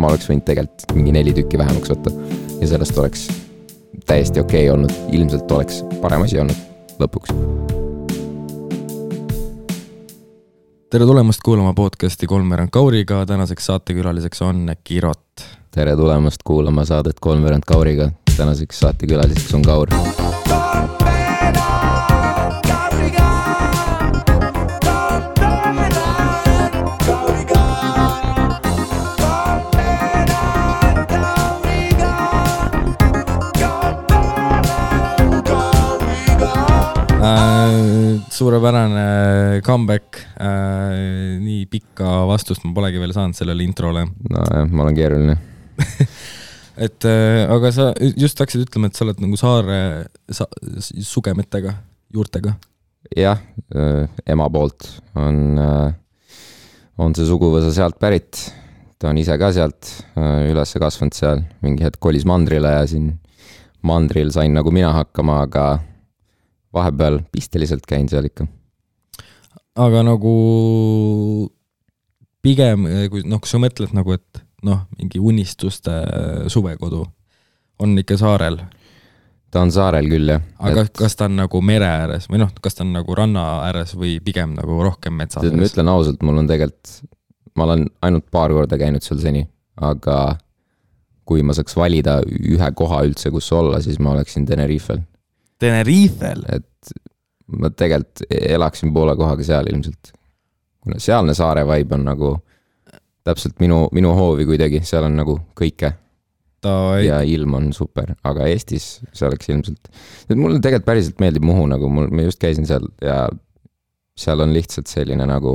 ma oleks võinud tegelikult mingi neli tükki vähemaks võtta ja sellest oleks täiesti okei okay olnud, ilmselt oleks parem asi olnud lõpuks. tere tulemast kuulama podcasti Kolmveerand Kauriga, tänaseks saatekülaliseks on Kirot. tere tulemast kuulama saadet Kolmveerand Kauriga, tänaseks saatekülaliseks on Kaur. Äh, suurepärane comeback äh,. nii pikka vastust ma polegi veel saanud sellele introle. nojah, ma olen keeruline et äh, aga sa just hakkasid ütlema, et sa oled nagu saare sa, sugemetega, juurtega. jah äh,, ema poolt on äh,, on see suguvõsa sealt pärit. ta on ise ka sealt äh, üles kasvanud seal, mingi hetk kolis mandrile ja siin mandril sain nagu mina hakkama, aga vahepeal pisteliselt käin seal ikka. aga nagu pigem, kui noh, kui sa mõtled nagu, et noh, mingi unistuste suvekodu on ikka saarel. ta on saarel küll, jah. aga et... kas ta on nagu mere ääres või noh, kas ta on nagu ranna ääres või pigem nagu rohkem metsa ääres? ma ütlen ausalt, mul on tegelikult, ma olen ainult paar korda käinud seal seni, aga kui ma saaks valida ühe koha üldse, kus olla, siis ma oleksin Tenerifel Tenerifel? et ma tegelikult elaksin poole kohaga seal ilmselt. kuna sealne saare vibe on nagu täpselt minu, minu hoovi kuidagi, seal on nagu kõike. Ei... ja ilm on super, aga Eestis see oleks ilmselt, et mulle tegelikult päriselt meeldib Muhu nagu mul, ma just käisin seal ja seal on lihtsalt selline nagu,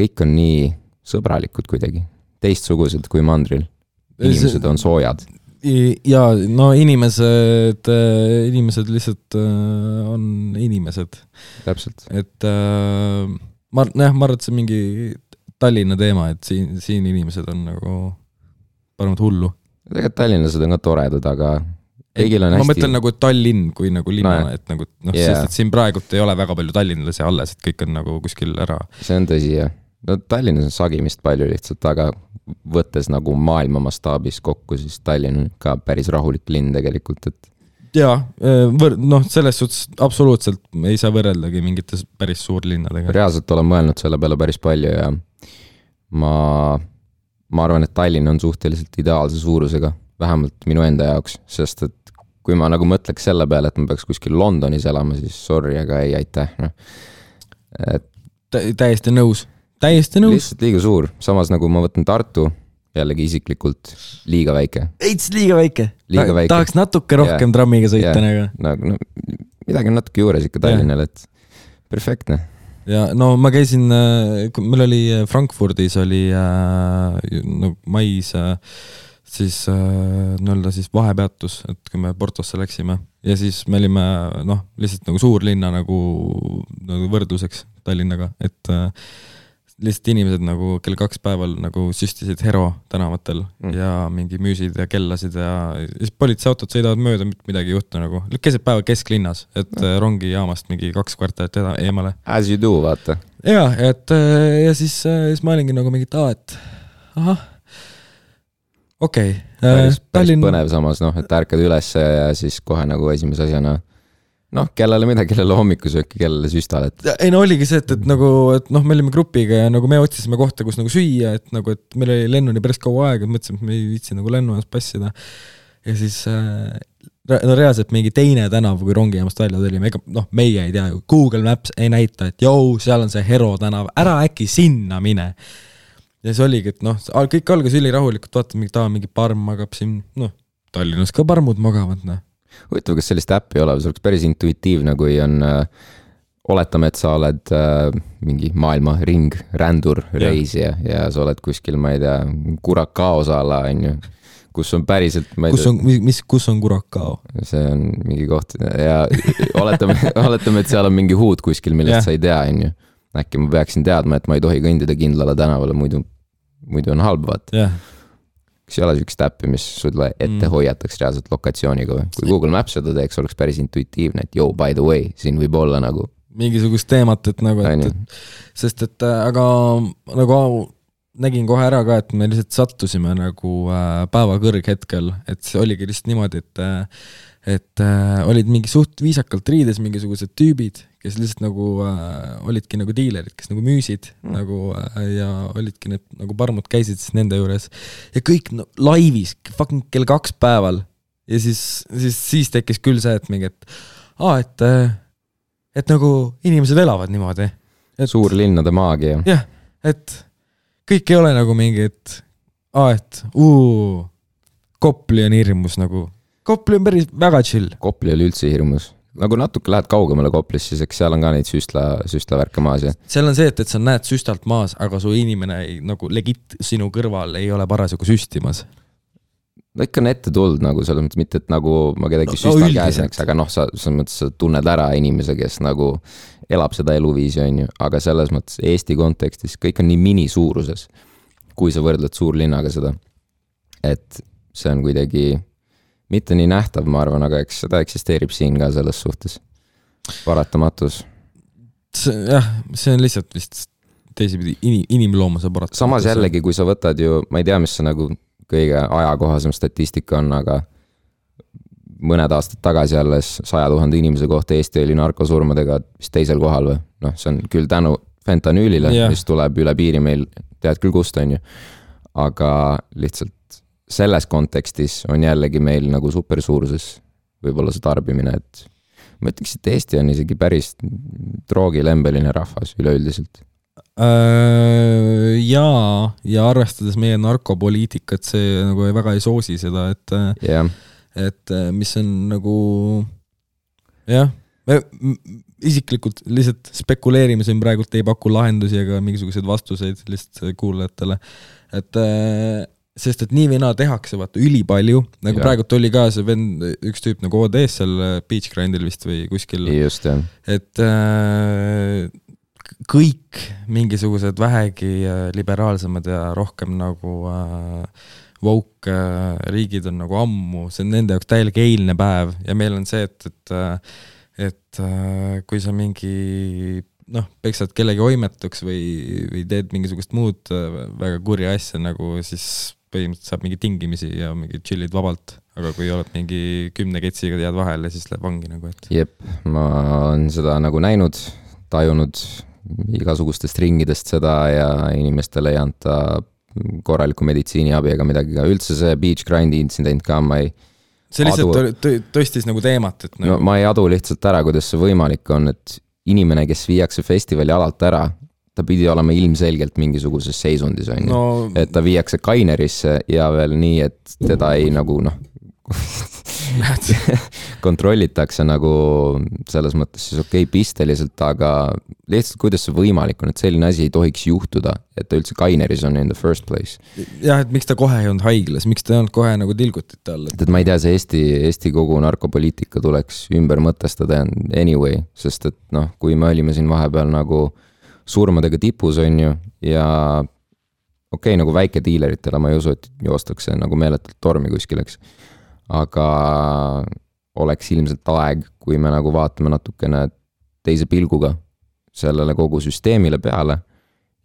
kõik on nii sõbralikud kuidagi, teistsugused kui mandril. inimesed on soojad ja no inimesed, inimesed lihtsalt äh, on inimesed. täpselt. et äh, ma, jah, ma arvan, et see on mingi Tallinna teema, et siin, siin inimesed on nagu panevad hullu. tegelikult tallinlased on ka toredad, aga kõigil on hästi. ma mõtlen nagu Tallinn kui nagu linnana no,, et nagu noh yeah., sest et siin praegult ei ole väga palju tallinlasi alles, et kõik on nagu kuskil ära. see on tõsi, jah. No Tallinnas on sagimist palju lihtsalt, aga võttes nagu maailma mastaabis kokku, siis Tallinn on ka päris rahulik linn tegelikult, et. jaa, äh, võr-, noh, selles suhtes absoluutselt ei saa võrreldagi mingite päris suurlinnadega. reaalselt olen mõelnud selle peale päris palju ja ma, ma arvan, et Tallinn on suhteliselt ideaalse suurusega, vähemalt minu enda jaoks, sest et kui ma nagu mõtleks selle peale, et ma peaks kuskil Londonis elama, siis sorry, aga ei, aitäh, noh. et täiesti nõus täiesti nõus. lihtsalt liiga suur, samas nagu ma võtan Tartu, jällegi isiklikult liiga väike. veits liiga väike. tahaks natuke rohkem yeah. trammiga sõita yeah. nagu. nagu no midagi on natuke juures ikka Tallinnal, et perfektne. ja no ma käisin, äh, meil oli äh, Frankfurdis oli äh, no mais äh, siis äh, nii-öelda siis vahepeatus, et kui me Portosse läksime ja siis me olime noh, lihtsalt nagu suurlinna nagu, nagu võrdluseks Tallinnaga, et äh, lihtsalt inimesed nagu kell kaks päeval nagu süstisid Hero tänavatel mm. ja mingi müüsid ja kellasid ja siis politseiautod sõidavad mööda, mitte midagi ei juhtu nagu, keset päeva kesklinnas, et mm. rongijaamast mingi kaks kvartalit eemale. As you do, vaata. ja, et ja siis, siis ma olingi nagu mingi, et aa, et ahah, okei okay.. päris, päris Tallinn... põnev samas noh, et ärkad ülesse ja siis kohe nagu esimese asjana noh, kellele mida, kellele hommikusööki, kellele süstad, et. ei no oligi see, et, et nagu, et noh, me olime grupiga ja nagu me otsisime kohta, kus nagu süüa, et nagu, et meil oli lennuni päris kaua aega, mõtlesime, et me ei viitsi nagu lennu ennast passida. ja siis äh, no reaalselt mingi teine tänav, kui rongijaamast välja tulime, ega noh, meie ei tea ju, Google Maps ei näita, et jõu, seal on see Hero tänav, ära äkki sinna mine. ja siis oligi, et noh, kõik algas ülirahulikult, vaatame, mingi taha mingi parm magab siin, noh, Tallinnas ka parmud magavad, noh huvitav, kas sellist äppi ei ole, see oleks päris intuitiivne, kui on äh, oletame, et sa oled äh, mingi maailma ringrändur, reisija ja sa oled kuskil, ma ei tea, Curacao saala, on ju, kus on päriselt. kus on, mis, kus on Curacao? see on mingi koht ja oletame oletame, et seal on mingi huud kuskil, millest yeah. sa ei tea, on ju. äkki ma peaksin teadma, et ma ei tohi kõndida kindlale tänavale, muidu, muidu on halb, vaata kas ei ole sihukest äppi, mis sulle ette mm. hoiataks reaalselt lokatsiooniga või? kui Google Maps seda teeks, oleks päris intuitiivne, et yo, by the way, siin võib olla nagu. mingisugust teemat, et nagu, et, et sest et äh, aga nagu nägin kohe ära ka, et me lihtsalt sattusime nagu äh, päeva kõrghetkel, et see oligi lihtsalt niimoodi, et äh, et äh, olid mingi suht viisakalt riides mingisugused tüübid, kes lihtsalt nagu äh, olidki nagu diilerid, kes nagu müüsid mm. nagu äh, ja olidki need nagu parmud käisid siis nende juures ja kõik no, laivis, fucking kell kaks päeval ja siis, siis, siis tekkis küll see, et mingi, et aa, et äh, et nagu inimesed elavad niimoodi. suurlinnade maagia. jah, et kõik ei ole nagu mingi, et aa, et uu, Kopli on hirmus nagu Kopli on päris väga chill. Kopli oli üldse hirmus. nagu natuke lähed kaugemale Koplist, siis eks seal on ka neid süstla, süstlavärke maas ja. seal on see, et, et sa näed süstalt maas, aga su inimene ei, nagu legit sinu kõrval ei ole parasjagu süstimas no ikka on ette tulnud nagu selles mõttes, mitte et nagu ma kedagi no, süstan no, käes näeks, aga noh, sa selles mõttes sa tunned ära inimese, kes nagu elab seda eluviisi, on ju, aga selles mõttes Eesti kontekstis kõik on nii minisuuruses, kui sa võrdled suurlinnaga seda. et see on kuidagi mitte nii nähtav, ma arvan, aga eks seda eksisteerib siin ka selles suhtes. paratamatus. see jah, see on lihtsalt vist teisipidi inim, inimloomuse paratamatus. samas jällegi, kui sa võtad ju, ma ei tea, mis see nagu kõige ajakohasem statistika on, aga mõned aastad tagasi alles saja tuhande inimese kohta Eesti oli narkosurmadega vist teisel kohal või? noh, see on küll tänu fentanüülile yeah., mis tuleb üle piiri meil, tead küll kust, on ju. aga lihtsalt selles kontekstis on jällegi meil nagu supersuuruses võib-olla see tarbimine, et ma ütleks, et Eesti on isegi päris droogilembeline rahvas üleüldiselt äh, jaa, ja arvestades meie narkopoliitikat, see nagu väga ei soosi seda, et yeah. et äh, mis on nagu jah, me isiklikult lihtsalt spekuleerime siin praegult, ei paku lahendusi ega mingisuguseid vastuseid lihtsalt kuulajatele. et äh, sest et nii või naa tehakse vaata ülipalju, nagu ja. praegult oli ka see vend, üks tüüp nagu ODS seal äh, Beach Grindil vist või kuskil. just, jah. et äh, kõik mingisugused vähegi äh, liberaalsemad ja rohkem nagu äh, woke äh, riigid on nagu ammu, see on nende jaoks täielik eilne päev ja meil on see, et, et äh, et äh, kui sa mingi noh, peksad kellegi oimetuks või, või teed mingisugust muud väga kurja asja nagu, siis põhimõtteliselt saab mingeid tingimisi ja mingi chill'id vabalt, aga kui oled mingi kümne ketsiga jääd vahele, siis läheb vangi nagu, et. jep, ma olen seda nagu näinud, tajunud igasugustest ringidest seda ja inimestele ei anta korralikku meditsiiniabi ega midagi, aga üldse see beach grind'i intsident ka, ma ei see lihtsalt adu... tõstis nagu teemat, et nagu... no ma ei adu lihtsalt ära, kuidas see võimalik on, et inimene, kes viiakse festivali alalt ära, ta pidi olema ilmselgelt mingisuguses seisundis, on ju et ta viiakse kainerisse ja veel nii, et teda ei nagu noh kontrollitakse nagu selles mõttes siis okei okay, pisteliselt, aga lihtsalt kuidas see võimalik on, et selline asi ei tohiks juhtuda, et ta üldse Kaineris on in the first place. jah, et miks ta kohe ei olnud haiglas, miks ta ei olnud kohe nagu tilgutite all? et, et ma ei tea, see Eesti, Eesti kogu narkopoliitika tuleks ümber mõtestada anyway, sest et noh, kui me olime siin vahepeal nagu surmadega tipus, on ju, ja okei okay,, nagu väikediileritele ma ei usu, et joostakse nagu meeletult tormi kuskil, eks. aga oleks ilmselt aeg, kui me nagu vaatame natukene teise pilguga sellele kogu süsteemile peale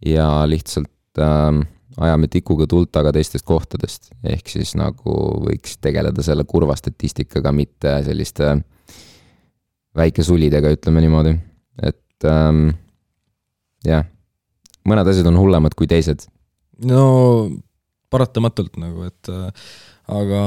ja lihtsalt äh, ajame tikuga tuld taga teistest kohtadest, ehk siis nagu võiks tegeleda selle kurva statistikaga, mitte selliste väikesulidega, ütleme niimoodi, et ähm, jah, mõned asjad on hullemad kui teised. no paratamatult nagu, et äh, aga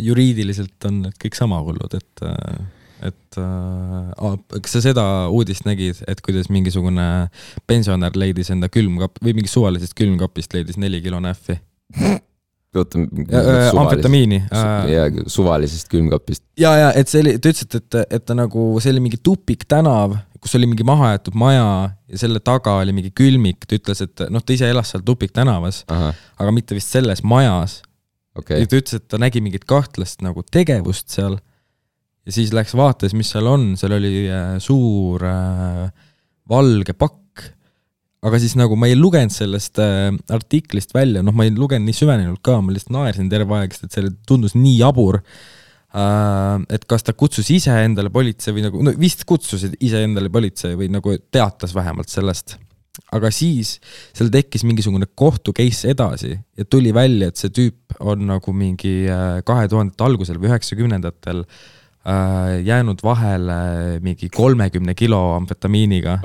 juriidiliselt on need kõik sama hullud, et äh, et äh, kas sa seda uudist nägid, et kuidas mingisugune pensionär leidis enda külmkapp või mingist suvalisest külmkapist leidis neli kilo näffi oota. Äh, amfetamiini. jaa, suvalisest külmkapist. ja, ja et see oli, te ütlesite, et, et ta nagu, see oli mingi tupik tänav, kus oli mingi mahajäetud maja ja selle taga oli mingi külmik, ta ütles, et noh, ta ise elas seal Tupik tänavas, aga mitte vist selles majas okay.. ja ta ütles, et ta nägi mingit kahtlast nagu tegevust seal. ja siis läks vaatas, mis seal on, seal oli äh, suur äh, valge pakk aga siis nagu ma ei lugenud sellest äh, artiklist välja, noh, ma ei lugenud nii süvenenult ka, ma lihtsalt naersin terve aeg, sest et see tundus nii jabur äh,. et kas ta kutsus ise endale politsei või nagu, no vist kutsus ise endale politsei või nagu teatas vähemalt sellest. aga siis seal tekkis mingisugune kohtu case edasi ja tuli välja, et see tüüp on nagu mingi äh, kahe tuhandete algusel või üheksakümnendatel äh, jäänud vahele mingi kolmekümne kilo amfetamiiniga.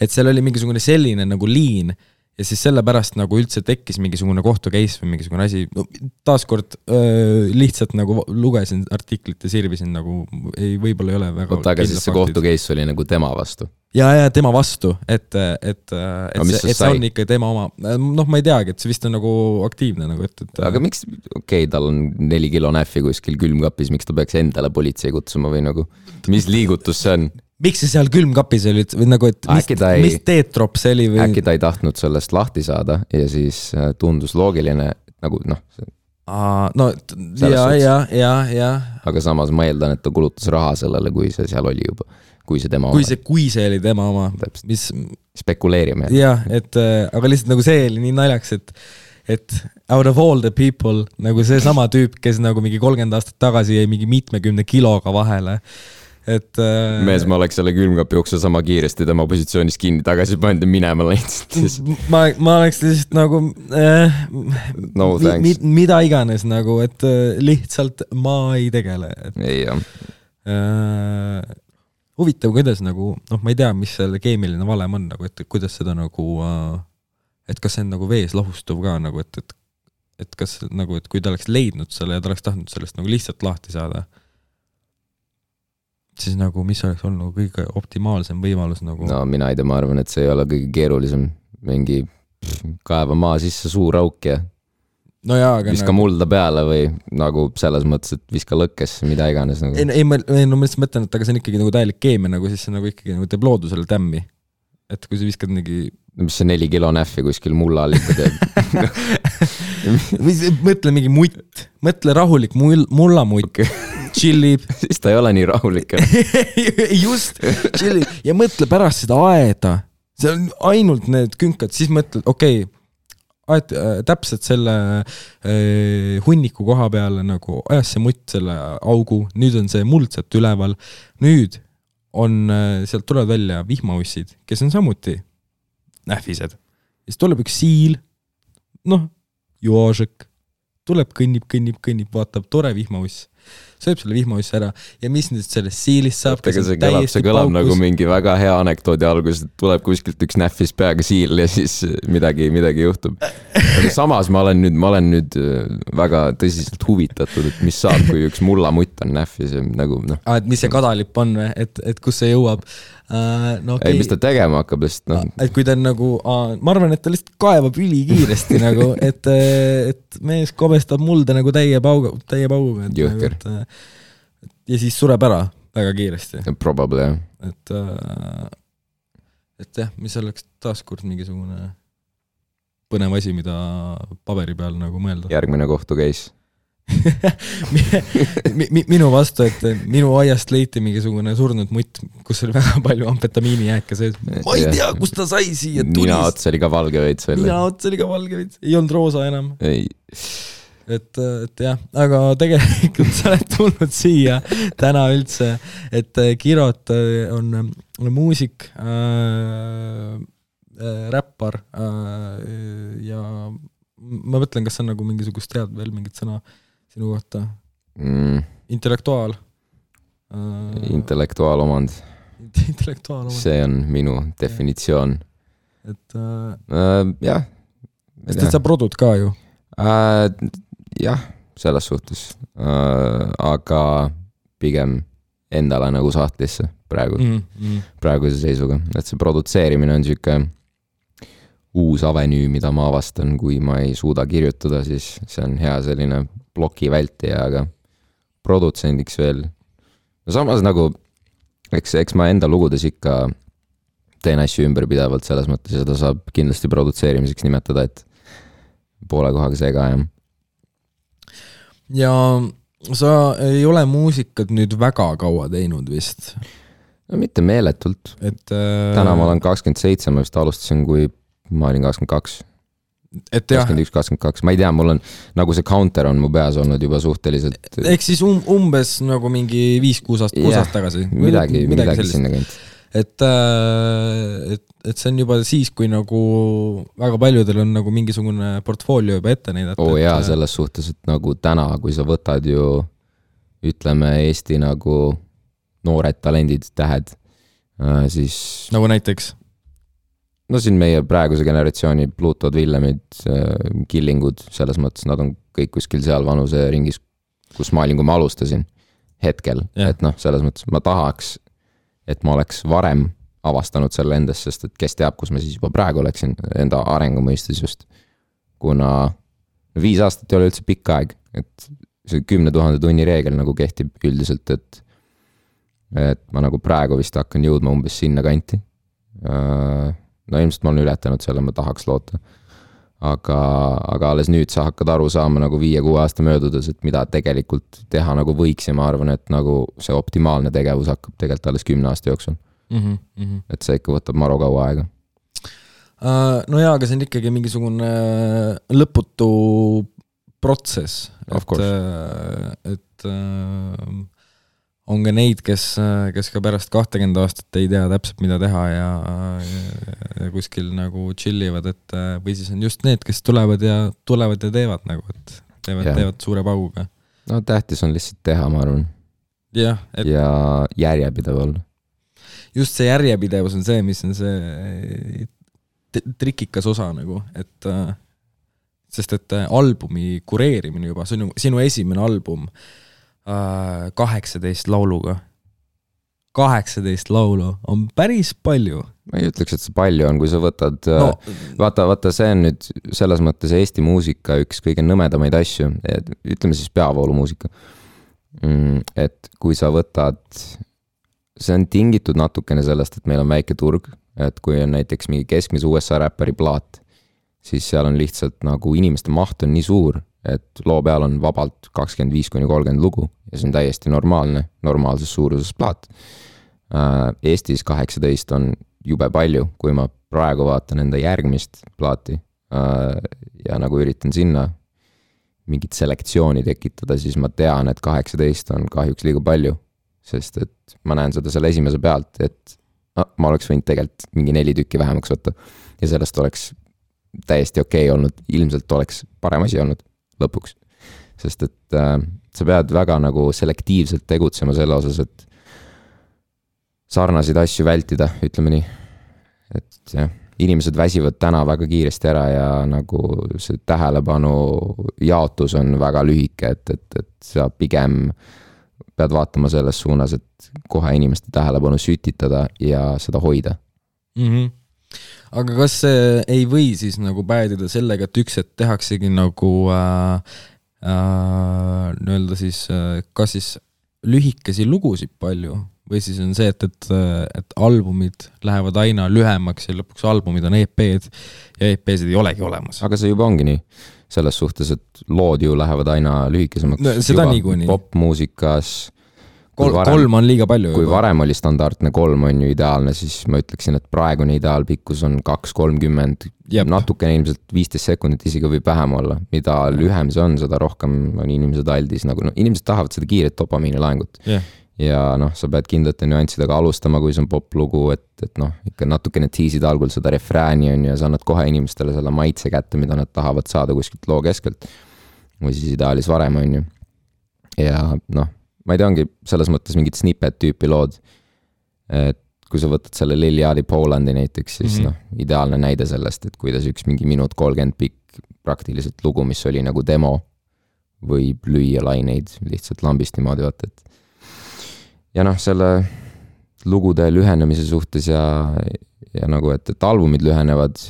et seal oli mingisugune selline nagu liin ja siis sellepärast nagu üldse tekkis mingisugune kohtu case või mingisugune asi, no taaskord öö, lihtsalt nagu lugesin artiklit ja sirvisin nagu ei, võib-olla ei ole väga oota, aga siis see kohtu case oli nagu tema vastu? ja, ja tema vastu, et, et, et no, see, et see on ikka tema oma, noh, ma ei teagi, et see vist on nagu aktiivne nagu, et, et aga miks, okei okay,, tal on neli kilo näffi kuskil külmkapis, miks ta peaks endale politsei kutsuma või nagu, mis liigutus see on? Miks sa seal külmkapis olid või nagu, et mis, ei, mis teetrop see oli või? äkki ta ei tahtnud sellest lahti saada ja siis äh, tundus loogiline, nagu noh. No ja, ja, ja, ja. aga samas ma eeldan, et ta kulutas raha sellele, kui see seal oli juba, kui see tema kui oma. see, kui see oli tema oma, mis. spekuleerime. jah, et äh, aga lihtsalt nagu see oli nii naljakas, et et out of all the people nagu seesama tüüp, kes nagu mingi kolmkümmend aastat tagasi jäi mingi mitmekümne kiloga vahele et äh.... mees, ma oleks selle külmkapi ukse sama kiiresti tema positsioonis kinni tagasi pannud ja minema läinud ma, ma oleks lihtsalt nagu äh, no mi, mi, mida iganes nagu, et äh, lihtsalt ma ei tegele. ei jah äh, huvitav, kuidas nagu noh, ma ei tea, mis selle keemiline valem on nagu, et kuidas seda nagu äh,, et kas see on nagu vees lahustuv ka nagu, et, et et kas nagu, et kui ta oleks leidnud selle ja ta oleks tahtnud sellest nagu lihtsalt lahti saada siis nagu, mis oleks olnud nagu kõige optimaalsem võimalus nagu? no mina ei tea, ma arvan, et see ei ole kõige keerulisem, mingi kaeva maa sisse suur auk ja no jaa, aga viska nagu... mulda peale või nagu selles mõttes, et viska lõkkesse, mida iganes nagu. ei, ei ma, ei no ma lihtsalt mõtlen, et aga see on ikkagi nagu täielik keemia nagu, siis see nagu ikkagi nagu teeb loodusele tämmi. et kui sa viskad mingi mis see neli kilo näffi kuskil mulla all ikka teeb mõtle mingi mutt, mõtle rahulik mull, mullamutt okay tšillib siis ta ei ole nii rahulik just, tšillib ja mõtle pärast seda aeda, see on ainult need künkad, siis mõtled, okei okay,, aed äh, täpselt selle äh, hunniku koha peale nagu ajas see mutt selle augu, nüüd on see muld sealt üleval, nüüd on äh,, sealt tulevad välja vihmaussid, kes on samuti nähvised. siis tuleb üks siil, noh, juožek, tuleb, kõnnib, kõnnib, kõnnib, vaatab, tore vihmauss sööb selle vihmaussi ära ja mis nüüd sellest siilist saab? aga see kõlab, see kõlab nagu mingi väga hea anekdoodi algus, et tuleb kuskilt üks nähvis peaga siil ja siis midagi, midagi juhtub. aga samas ma olen nüüd, ma olen nüüd äh, väga tõsiselt huvitatud, et mis saab, kui üks mullamutt on nähvis ja nagu noh. aa, et mis see kadalipp on või, et, et kus see jõuab? No, okay. ei, mis ta tegema hakkab lihtsalt noh. et kui ta on nagu, ma arvan, et ta lihtsalt kaevab ülikiiresti nagu, et, et mees kobestab mulda nagu täie pauga, täie pauguga. jõhker nagu,. ja siis sureb ära väga kiiresti. Probably jah. et et jah, mis oleks taaskord mingisugune põnev asi, mida paberi peal nagu mõelda. järgmine kohtu case minu vastu, et minu aiast leiti mingisugune surnud mutt, kus oli väga palju amfetamiinijääke sees. ma ei tea, kust ta sai siia tulist. nina ots oli ka valge veits veel. nina ots oli ka valge veits, ei olnud roosa enam. et, et jah, aga tegelikult sa oled tulnud siia täna üldse, et Kirot on, on muusik äh,, äh, räppar äh, ja ma mõtlen, kas sa nagu mingisugust tead veel mingit sõna äh, sinu kohta mm.? intellektuaal uh,. intellektuaalomand. intellektuaalomand. see on minu definitsioon. et uh, uh, jah. sest et sa produd ka ju uh,? jah, selles suhtes uh,, aga pigem endale nagu sahtlisse praegu mm, mm. praeguse seisuga, et see produtseerimine on sihuke uus avenüü, mida ma avastan, kui ma ei suuda kirjutada, siis see on hea selline ploki vältija, aga produtsendiks veel. no samas nagu, eks, eks ma enda lugudes ikka teen asju ümber pidevalt, selles mõttes seda saab kindlasti produtseerimiseks nimetada, et poole kohaga see ka, jah. ja sa ei ole muusikat nüüd väga kaua teinud vist? no mitte meeletult. et äh... täna ma olen kakskümmend seitse, ma vist alustasin, kui ma olin kakskümmend kaks. Kakskümmend üks, kakskümmend kaks, ma ei tea, mul on nagu see counter on mu peas olnud juba suhteliselt. ehk siis um, umbes nagu mingi viis-kuus aastat, kuus aastat tagasi. midagi, midagi, midagi sinna kanti. et, äh, et, et see on juba siis, kui nagu väga paljudel on nagu mingisugune portfoolio juba ette näidata. oo oh, jaa, äh, selles suhtes, et nagu täna, kui sa võtad ju ütleme, Eesti nagu noored talendid, tähed, äh, siis. nagu näiteks? No siin meie praeguse generatsiooni Pluutod, Villemid, Killingud, selles mõttes nad on kõik kuskil seal vanuseringis, kus ma olin, kui ma alustasin hetkel, et noh, selles mõttes ma tahaks, et ma oleks varem avastanud selle endas, sest et kes teab, kus ma siis juba praegu oleksin, enda arengu mõistes just. kuna viis aastat ei ole üldse pikk aeg, et see kümne tuhande tunni reegel nagu kehtib üldiselt, et et ma nagu praegu vist hakkan jõudma umbes sinnakanti. No ilmselt ma olen ületanud selle, ma tahaks loota aga, aga alles nüüd sa hakkad aru saama nagu viie-kuue aasta möödudes, et mida tegelikult teha nagu võiks ja ma arvan, et nagu see optimaalne tegevus hakkab tegelikult alles kümne aasta jooksul mm. -hmm. et see ikka võtab maru kaua aega uh,. no jaa, aga see on ikkagi mingisugune lõputu protsess, et, et uh, on ka neid, kes, kes ka pärast kahtekümmet aastat ei tea täpselt, mida teha ja, ja, ja kuskil nagu chill ivad, et või siis on just need, kes tulevad ja, tulevad ja teevad nagu, et teevad, teevad suure pauguga. no tähtis on lihtsalt teha, ma arvan. jah et.... ja järjepidev olla. just see järjepidevus on see, mis on see trikikas osa nagu, et sest et albumi kureerimine juba, see on ju sinu esimene album kaheksateist lauluga. kaheksateist laulu on päris palju. ma ei ütleks, et see palju on, kui sa võtad äh, no., vaata, vaata, see on nüüd selles mõttes Eesti muusika üks kõige nõmedamaid asju, ütleme siis peavoolumuusika. Mm, et kui sa võtad, see on tingitud natukene sellest, et meil on väike turg, et kui on näiteks mingi keskmise USA räppari plaat, siis seal on lihtsalt nagu inimeste maht on nii suur, et loo peal on vabalt kakskümmend viis kuni kolmkümmend lugu ja see on täiesti normaalne, normaalses suuruses plaat. Äh, Eestis kaheksateist on jube palju, kui ma praegu vaatan enda järgmist plaati äh, ja nagu üritan sinna mingit selektsiooni tekitada, siis ma tean, et kaheksateist on kahjuks liiga palju. sest et ma näen seda selle esimese pealt, et no, ma oleks võinud tegelikult mingi neli tükki vähemaks võtta ja sellest oleks täiesti okei okay olnud, ilmselt oleks parem asi olnud lõpuks. sest et äh, sa pead väga nagu selektiivselt tegutsema selle osas, et sarnaseid asju vältida, ütleme nii. et jah, inimesed väsivad täna väga kiiresti ära ja nagu see tähelepanu jaotus on väga lühike, et, et, et sa pigem pead vaatama selles suunas, et kohe inimeste tähelepanu sütitada ja seda hoida mm. -hmm aga kas see ei või siis nagu päädida sellega, et üks hetk tehaksegi nagu äh, äh, nii-öelda siis äh, kas siis lühikesi lugusid palju või siis on see, et, et, et albumid lähevad aina lühemaks ja lõpuks albumid on EP-d ja EP-sid ei olegi olemas. aga see juba ongi nii, selles suhtes, et lood ju lähevad aina lühikesemaks no,. seda niikuinii. popmuusikas Kol, varem, kolm on liiga palju. kui juba. varem oli standardne kolm on ju ideaalne, siis ma ütleksin, et praegune ideaalpikkus on kaks kolmkümmend, natukene ilmselt viisteist sekundit isegi võib vähem olla. mida lühem see on, seda rohkem on inimesed aldis nagu, no inimesed tahavad seda kiiret dopamiini laengut yeah. ja noh, sa pead kindlate nüanssidega alustama, kui see on poplugu, et, et noh, ikka natukene tiisid algul seda refrääni on ju ja sa annad kohe inimestele selle maitse kätte, mida nad tahavad saada kuskilt loo keskelt. või siis ideaalis varem, on ju. ja noh ma ei tea, ongi selles mõttes mingid snippet tüüpi lood. et kui sa võtad selle Liliali Polandi näiteks, siis mm -hmm. noh, ideaalne näide sellest, et kuidas üks mingi minut kolmkümmend pikk praktiliselt lugu, mis oli nagu demo, võib lüüa laineid lihtsalt lambist niimoodi, vaata, et. ja noh, selle lugude lühenemise suhtes ja, ja nagu, et, et albumid lühenevad.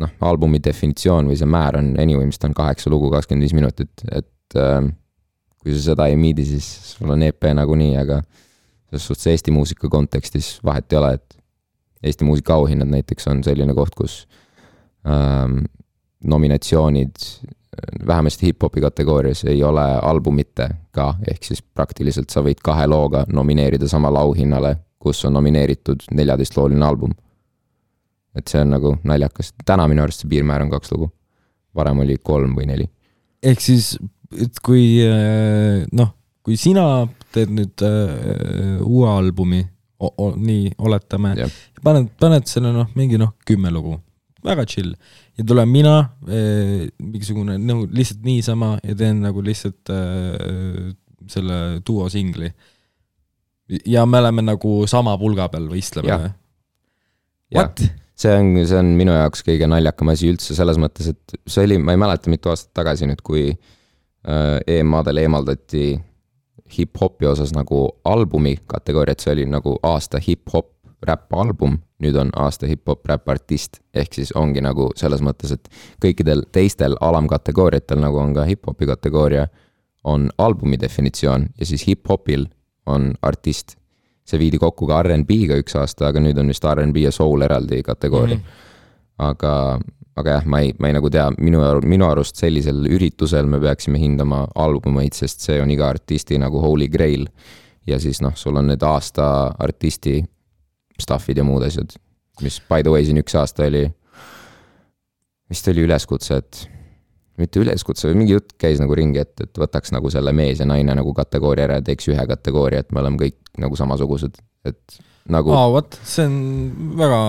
noh, albumi definitsioon või see määr on anyway, mis ta on kaheksa lugu, kakskümmend viis minutit, et äh, kui sa seda ei miidi, siis sul on EP nagunii, aga selles suhtes Eesti muusika kontekstis vahet ei ole, et Eesti muusika auhinnad näiteks on selline koht, kus ähm, nominatsioonid vähemasti hip-hopi kategoorias ei ole albumite ka, ehk siis praktiliselt sa võid kahe looga nomineerida samale auhinnale, kus on nomineeritud neljateistlooline album. et see on nagu naljakas, täna minu arust see piirmäär on kaks lugu, varem oli kolm või neli. ehk siis et kui äh, noh, kui sina teed nüüd uh, uue albumi, nii oletame paned, paned selle noh, mingi noh, kümme lugu, väga chill. ja tulen mina eh,, mingisugune nagu lihtsalt niisama ja teen nagu lihtsalt eh, selle duo singli. ja me oleme nagu sama pulga peal võistleme. What? see on, see on minu jaoks kõige naljakam asi üldse selles mõttes, et see oli, ma ei mäleta, mitu aastat tagasi nüüd, kui äh, EM-adel eemaldati hip-hopi osas nagu albumi kategooriat, see oli nagu aasta hip-hop räppalbum, nüüd on aasta hip-hop räppartist, ehk siis ongi nagu selles mõttes, et kõikidel teistel alamkategooriatel, nagu on ka hip-hopi kategooria, on albumi definitsioon ja siis hip-hopil on artist. see viidi kokku ka R'n'B-ga üks aasta, aga nüüd on vist R'n'B ja soul eraldi kategooria mm. -hmm. aga, aga jah, ma ei, ma ei nagu tea, minu, minu arust sellisel üritusel me peaksime hindama albumeid, sest see on iga artisti nagu holy grail. ja siis noh, sul on need aasta artisti stuff'id ja muud asjad, mis by the way siin üks aasta oli, vist oli üleskutse, et mitte üleskutse, mingi jutt käis nagu ringi, et, et võtaks nagu selle mees ja naine nagu kategooria ära ja teeks ühe kategooria, et me oleme kõik nagu samasugused, et nagu aa, vot, see on väga,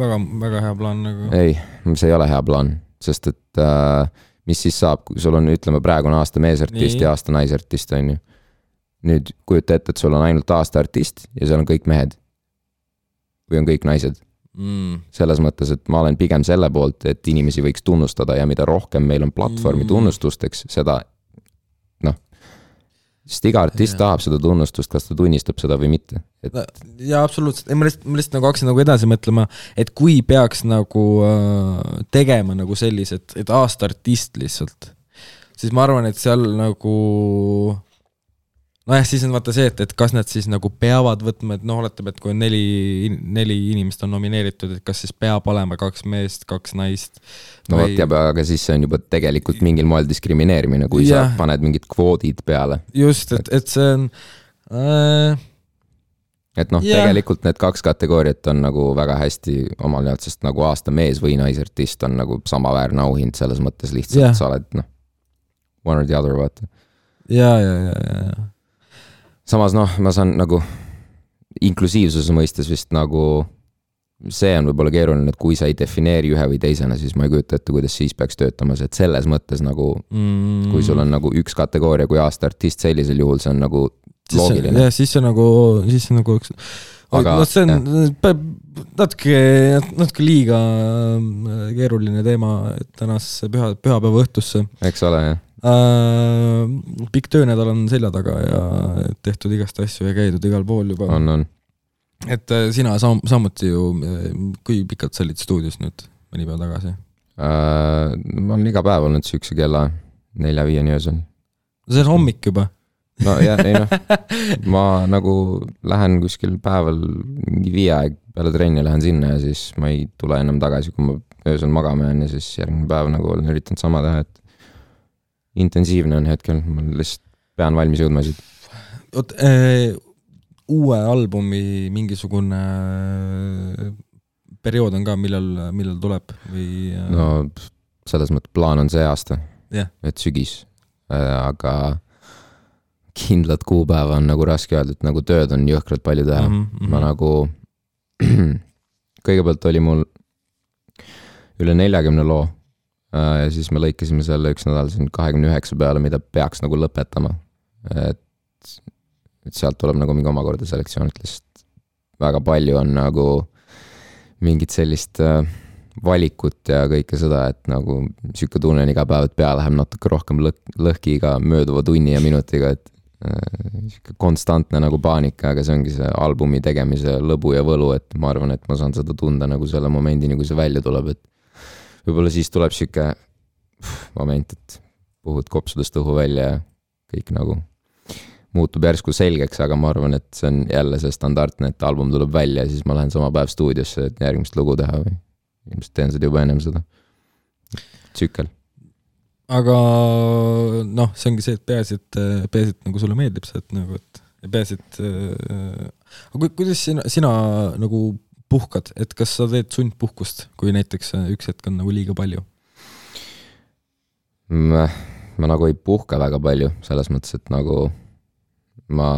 väga, väga hea plaan nagu. ei, see ei ole hea plaan, sest et äh, mis siis saab, kui sul on, ütleme praegune aasta meesartist ja aasta naisartist, on ju. nüüd kujuta ette, et sul on ainult aasta artist ja seal on kõik mehed. või on kõik naised, Mm. selles mõttes, et ma olen pigem selle poolt, et inimesi võiks tunnustada ja mida rohkem meil on platvormi Mm. tunnustusteks, seda. Sest iga artist Jah. tahab seda tunnustust, kas ta tunnistab seda või mitte, et jaa, absoluutselt, ei ma lihtsalt, ma lihtsalt nagu hakkasin nagu edasi mõtlema, et kui peaks nagu äh, tegema nagu sellised, et aasta artist lihtsalt, siis ma arvan, et seal nagu nojah, siis on vaata see, et, et kas nad siis nagu peavad võtma, et noh, oletame, et kui on neli, neli inimest on nomineeritud, et kas siis peab olema kaks meest, kaks naist no vot, ja aga siis see on juba tegelikult mingil moel diskrimineerimine, kui Jah. sa paned mingid kvoodid peale just, et, et see on äh, et noh, tegelikult need kaks kategooriat on nagu väga hästi omal jaolt, sest nagu aasta mees või naisartist on nagu samaväärne auhind selles mõttes lihtsalt sa oled noh, one or the other vaata. ja, ja, ja, ja, ja samas noh, ma saan nagu inklusiivsuse mõistes vist nagu see on võib-olla keeruline, et kui sa ei defineeri ühe või teisena, siis ma ei kujuta ette, kuidas siis peaks töötama, see, et selles mõttes nagu mm. kui sul on nagu üks kategooria kui aasta artist, sellisel juhul see on nagu loogiline. jah, siis see nagu, siis see nagu üks Aga, noh, see on natuke, natuke liiga äh, keeruline teema tänasesse püha, pühapäeva õhtusse eks ole jah, äh,. pikk töönädal on selja taga ja tehtud igast asju ja käidud igal pool juba. on, on. et äh, sina sam-, samuti ju, kui pikalt sa olid stuudios nüüd mõni päev tagasi? Äh, ma olen iga päev olnud siukse kella nelja-viieni öösel. see on hommik juba. no ja ei noh, ma nagu lähen kuskil päeval mingi viie aeg peale trenni lähen sinna ja siis ma ei tule enam tagasi, kui ma öösel magama jään ja siis järgmine päev nagu olen üritanud sama teha, et intensiivne on hetkel, ma lihtsalt pean valmis jõudma siit. oot äh,, uue albumi mingisugune äh, periood on ka, millal, millal tuleb või äh, no selles mõttes plaan on see aasta Jah. et sügis, aga kindlat kuupäeva on nagu raske öelda, et nagu tööd on jõhkralt palju teha mm. Mhm, -hmm. mhm. ma nagu, kõigepealt oli mul üle neljakümne loo äh, ja siis me lõikasime selle üks nädal siin kahekümne üheksa peale, mida peaks nagu lõpetama. et, et sealt tuleb nagu mingi omakorda selektsioon, et lihtsalt väga palju on nagu mingit sellist äh, valikut ja kõike seda, et nagu sihuke tunne on iga päev, et pea läheb natuke rohkem lõk-, lõhki iga mööduva tunni ja minutiga, et äh, sihuke konstantne nagu paanika, aga see ongi see albumi tegemise lõbu ja võlu, et ma arvan, et ma saan seda tunda nagu selle momendini, kui see välja tuleb, et võib-olla siis tuleb sihuke moment, et puhud kopsudest õhu välja ja kõik nagu muutub järsku selgeks, aga ma arvan, et see on jälle see standardne, et album tuleb välja ja siis ma lähen sama päev stuudiosse, et järgmist lugu teha või ilmselt teen seda juba ennem seda. tsükkel. aga noh, see ongi see, et peaasi, et, peaasi, et nagu sulle meeldib see, et nagu, et peaasi, et äh, aga ku- kuidas sina, sina nagu puhkad, et kas sa teed sundpuhkust, kui näiteks äh, üks hetk on nagu liiga palju? ma, nagu ei puhka väga palju, selles mõttes, et nagu ma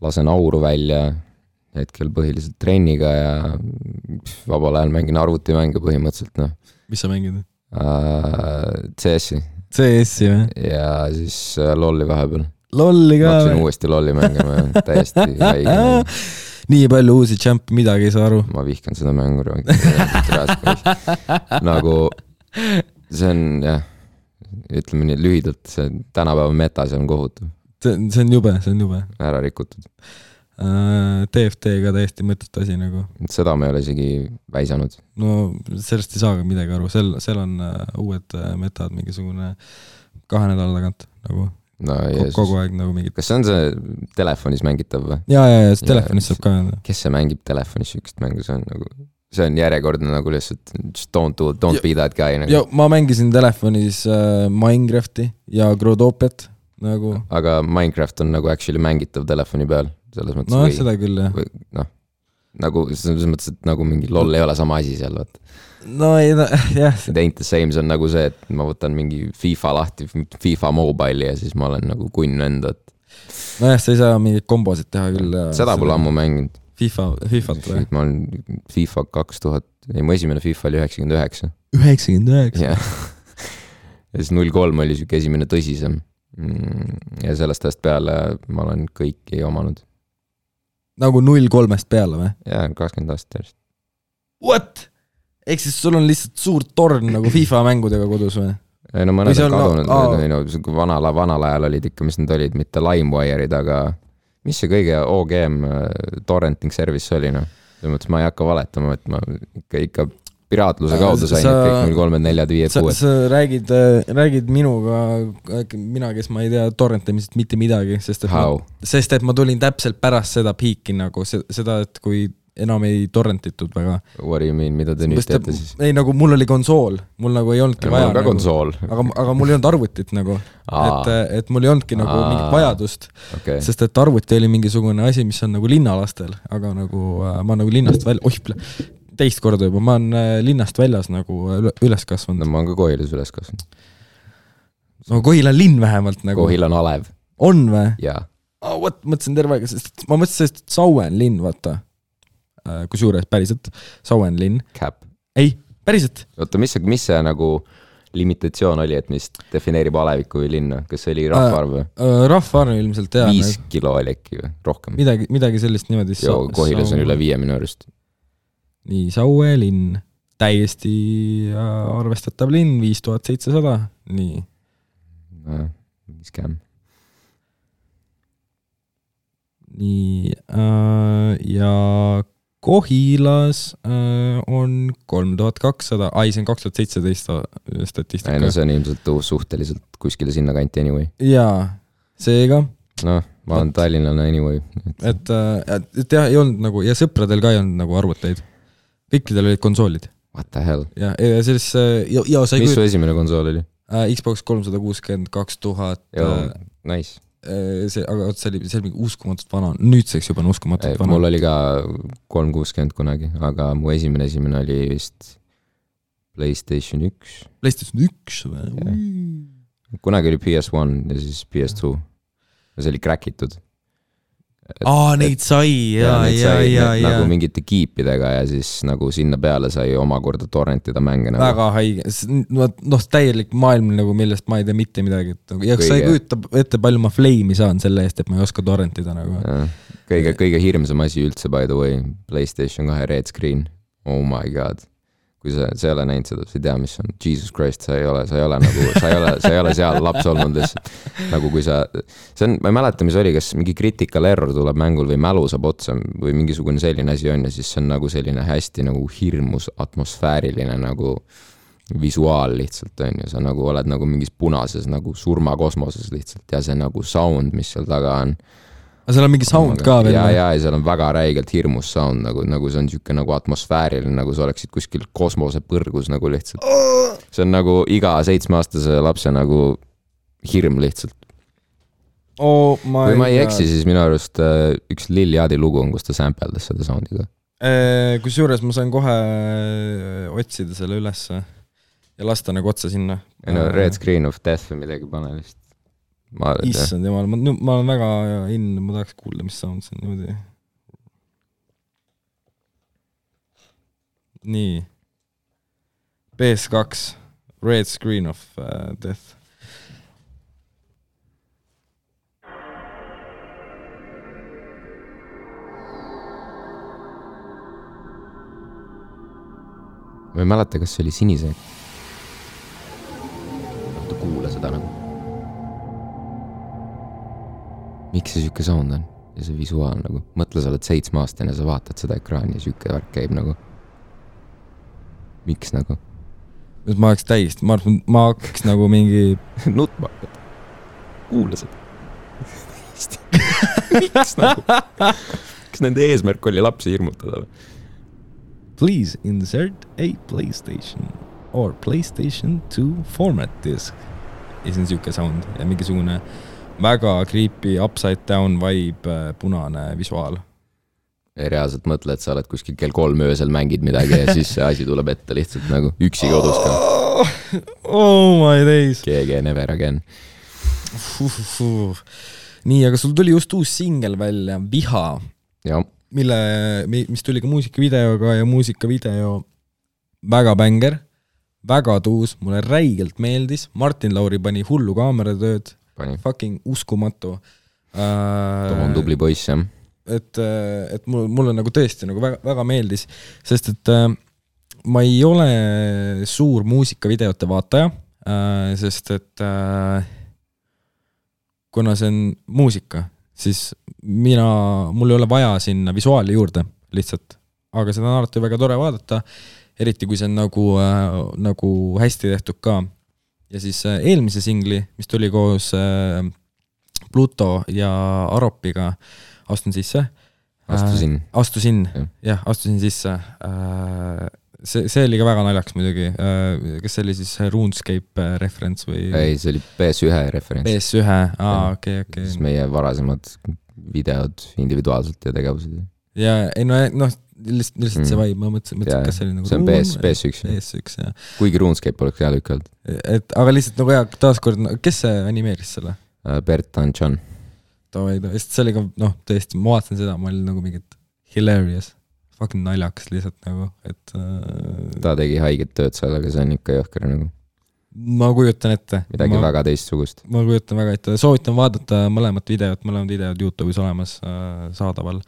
lasen auru välja, hetkel põhiliselt trenniga ja vabal ajal mängin arvutimänge põhimõtteliselt, noh mis sa mängid? uh,. CS-i. CS-i või? ja siis uh, LOL-i vahepeal. LOL-i ka või? hakkasin uuesti LOL-i mängima ja täiesti haige nii palju uusi džämpe, midagi ei saa aru. ma vihkan seda mängu nagu see on jah, ütleme nii lühidalt, see tänapäeva meta, see on kohutav. see, see on jube, see on jube. ära rikutud TFT äh, ka täiesti mõttetu asi nagu. seda ma ei ole isegi väisanud. no sellest ei saa ka midagi aru, seal, seal on uh, uued uh, metad mingisugune kahe nädala tagant nagu no, kogu, kogu aeg nagu mingid. kas see on see telefonis mängitav või? ja, ja, ja telefonis saab ka. kes see mängib telefonis siukest mängu, see on nagu, see on järjekordne nagu lihtsalt just don't do, don't ja, be that guy nagu. ja ma mängisin telefonis äh, Minecrafti ja Growtopiat nagu. aga Minecraft on nagu actually mängitav telefoni peal selles mõttes. nojah, seda küll jah. noh, nagu selles mõttes, et nagu mingi loll ei ole sama asi seal, vaata. no ei no jah. It ain't the same, see on nagu see, et ma võtan mingi FIFA lahti, FIFA Mobile'i ja siis ma olen nagu kunn vend, et. nojah, sa ei saa mingeid kombosid teha küll. seda pole ammu mänginud. FIFA, FIFA-t või? ma olen FIFA kaks tuhat, ei mu esimene FIFA oli üheksakümmend üheksa. üheksakümmend üheksa? jah. ja siis null kolm oli sihuke esimene tõsisem. Mm, ja sellest ajast peale ma olen kõiki omanud nagu null kolmest peale või? jaa, kakskümmend aastat järjest. What? ehk siis sul on lihtsalt suur torn nagu FIFA mängudega kodus või? ei no mõned on kadunud no,, ei no vanal, vanal ajal olid ikka, mis need olid, mitte LimeWire'id, aga mis see kõige OGM äh, torrenting service oli noh, selles mõttes ma ei hakka valetama, et ma ikka, ikka piraatluse kaudu sain sa, kõik null kolmed, neljad, viied, kuued. sa räägid, räägid minuga, mina, kes ma ei tea torrentamisest mitte midagi, sest et How? ma, sest et ma tulin täpselt pärast seda piiki nagu seda, et kui enam ei torrentitud väga. What do you mean, mida te nüüd teete siis? ei, nagu mul oli konsool, mul nagu ei olnudki ja, vaja. mul on ka nagu, konsool. aga, aga mul ei olnud arvutit nagu, et, et mul ei olnudki nagu Aa. mingit vajadust okay.. sest et arvuti oli mingisugune asi, mis on nagu linnalastel, aga nagu äh, ma nagu linnast välja, oih, teist korda juba, ma olen äh, linnast väljas nagu üles kasvanud. no ma olen ka Kohilas üles kasvanud. no Kohila on linn vähemalt nagu. Kohila on alev. on või? jaa. oh, vot, mõtlesin terve aeg, sest ma mõtlesin, et Saue on linn, vaata. Äh, kusjuures päriselt, Saue on linn. Cap. ei, päriselt. oota, mis see, mis see nagu limitatsioon oli, et mis defineerib alevikku või linna, kas see oli rahvaarv või äh,? rahvaarv ilmselt jaa. viis kilo oli äkki või rohkem? midagi, midagi sellist niimoodi. joo, Kohilas on üle viie minu arust nii, Saue linn, täiesti äh, arvestatav linn, viis tuhat seitsesada, nii. mingi skäm. nii äh, ja Kohilas äh, on kolm tuhat kakssada, ai, see on kaks tuhat seitseteist statistika. ei no see on ilmselt suhteliselt kuskile sinnakanti anyway. jaa, seega. noh, ma olen tallinlane anyway. et, et, et, et jah, ei olnud nagu ja sõpradel ka ei olnud nagu arvuteid kõikidel olid konsoolid. What the hell? ja, ja siis ja, ja sa ei mis kujuta... su esimene konsool oli uh,? Xbox kolmsada kuuskümmend kaks tuhat. Nice. see, aga vot see oli, see oli mingi uskumatult vana, nüüdseks juba on uskumatult vana. mul oli ka kolm kuuskümmend kunagi, aga mu esimene, esimene oli vist Playstation üks. Playstation üks või? kunagi oli PS1 ja siis PS2. see oli crack itud aa, neid sai. ja, ja, ja, ja. nagu mingite kiipidega ja siis nagu sinna peale sai omakorda torrentida mänge nagu.. väga haige, noh, täielik maailm nagu, millest ma ei tea mitte midagi, et nagu, ja kas sa ei kujuta ette, palju ma flame'i saan selle eest, et ma ei oska torrentida nagu. kõige, kõige hirmsam asi üldse, by the way, Playstation kahe red screen, oh my god kui sa, sa ei ole näinud seda, sa ei tea, mis on, jesus christ, sa ei ole, sa ei ole nagu, sa ei ole, sa ei ole seal laps olnud lihtsalt. nagu kui sa, see on, ma ei mäleta, mis oli, kas mingi critical error tuleb mängul või mälu saab otsa või mingisugune selline asi on ja siis see on nagu selline hästi nagu hirmus atmosfääriline nagu visuaal lihtsalt on ju, sa nagu oled nagu mingis punases nagu surmakosmoses lihtsalt ja see nagu sound, mis seal taga on aga seal on mingi sound ka veel? ja, ja, ja seal on väga räigelt hirmus sound nagu, nagu see on sihuke nagu atmosfääriline, nagu sa oleksid kuskil kosmosepõrgus nagu lihtsalt. see on nagu iga seitsmeaastase lapse nagu hirm lihtsalt oh,. kui ma ei eksi, siis minu arust äh, üks Lil Yachty lugu on, kus ta sample'das seda sound'i ka. Äh, kusjuures ma sain kohe äh, otsida selle ülesse ja lasta nagu otsa sinna. ei no Red Screen of Death või midagi pane vist ma arvan, et jah, issand jumal, ma, ma olen väga in, ma tahaks kuulda, mis sound see on niimoodi. nii. PS2, Red Screen of uh, Death. ma ei mäleta, kas see oli sinise. Miks see sihuke sound on ja see visuaal nagu, mõtle, sa oled seitsmeaastane, sa vaatad seda ekraani ja sihuke värk käib nagu. miks nagu? ma oleks täiesti, ma arvan, ma hakkaks nagu mingi, nutma hakata. kuula seda. miks nagu? kas nende eesmärk oli lapsi hirmutada või? please insert a Playstation or Playstation two format disk. ja siis on siuke sound ja mingisugune väga creepy upside down vibe, punane visuaal. reaalselt mõtle, et sa oled kuskil kell kolm öösel mängid midagi ja siis see asi tuleb ette lihtsalt nagu üksi kodus ka. oh my days. GG Never Again. nii, aga sul tuli just uus singel välja, Viha, mille, mis tuli ka muusikavideoga ja muusikavideo väga bängar, väga tuus, mulle räigelt meeldis, Martin Lauri pani hullu kaameratööd. Fucking uskumatu Tom on äh,. tubli poiss jah. et, et mul, mulle nagu tõesti nagu väga, väga meeldis, sest et äh, ma ei ole suur muusikavideote vaataja äh,, sest et äh, kuna see on muusika, siis mina, mul ei ole vaja sinna visuaali juurde lihtsalt, aga seda on alati väga tore vaadata, eriti kui see on nagu äh,, nagu hästi tehtud ka. Ja siis äh, eelmise singli, mis tuli koos äh, Pluto ja Aropiga, astun sisse. astusin, astusin Jah., astusin sisse. see, see oli ka väga naljakas muidugi. kas see oli siis RuneScape äh, reference või? ei, see oli PS1 referents, PS1, aa okei, okei siis. meie varasemad videod individuaalselt ja tegevused. Ja ei no, noh, lihtsalt, lihtsalt see Mm. vibe, ma mõtlesin, mõtlesin, kas see oli nagu see on PS, PS1 jah, PS1 jah, kuigi RuneScape oleks hea tükk olnud. et aga lihtsalt nagu jaa, taaskord, kes see animeeris selle? Bert Anton, davai, davai, sest see oli ka noh, tõesti, ma vaatasin seda, ma olin nagu mingit hilarious, fucking naljakas lihtsalt nagu, et äh, ta tegi haiget tööd seal, aga see on ikka jõhker nagu, ma kujutan ette. midagi ma, väga teistsugust. ma kujutan väga ette, soovitan vaadata mõlemat videot, mõlemad videod Youtube'is olemas äh, saadaval.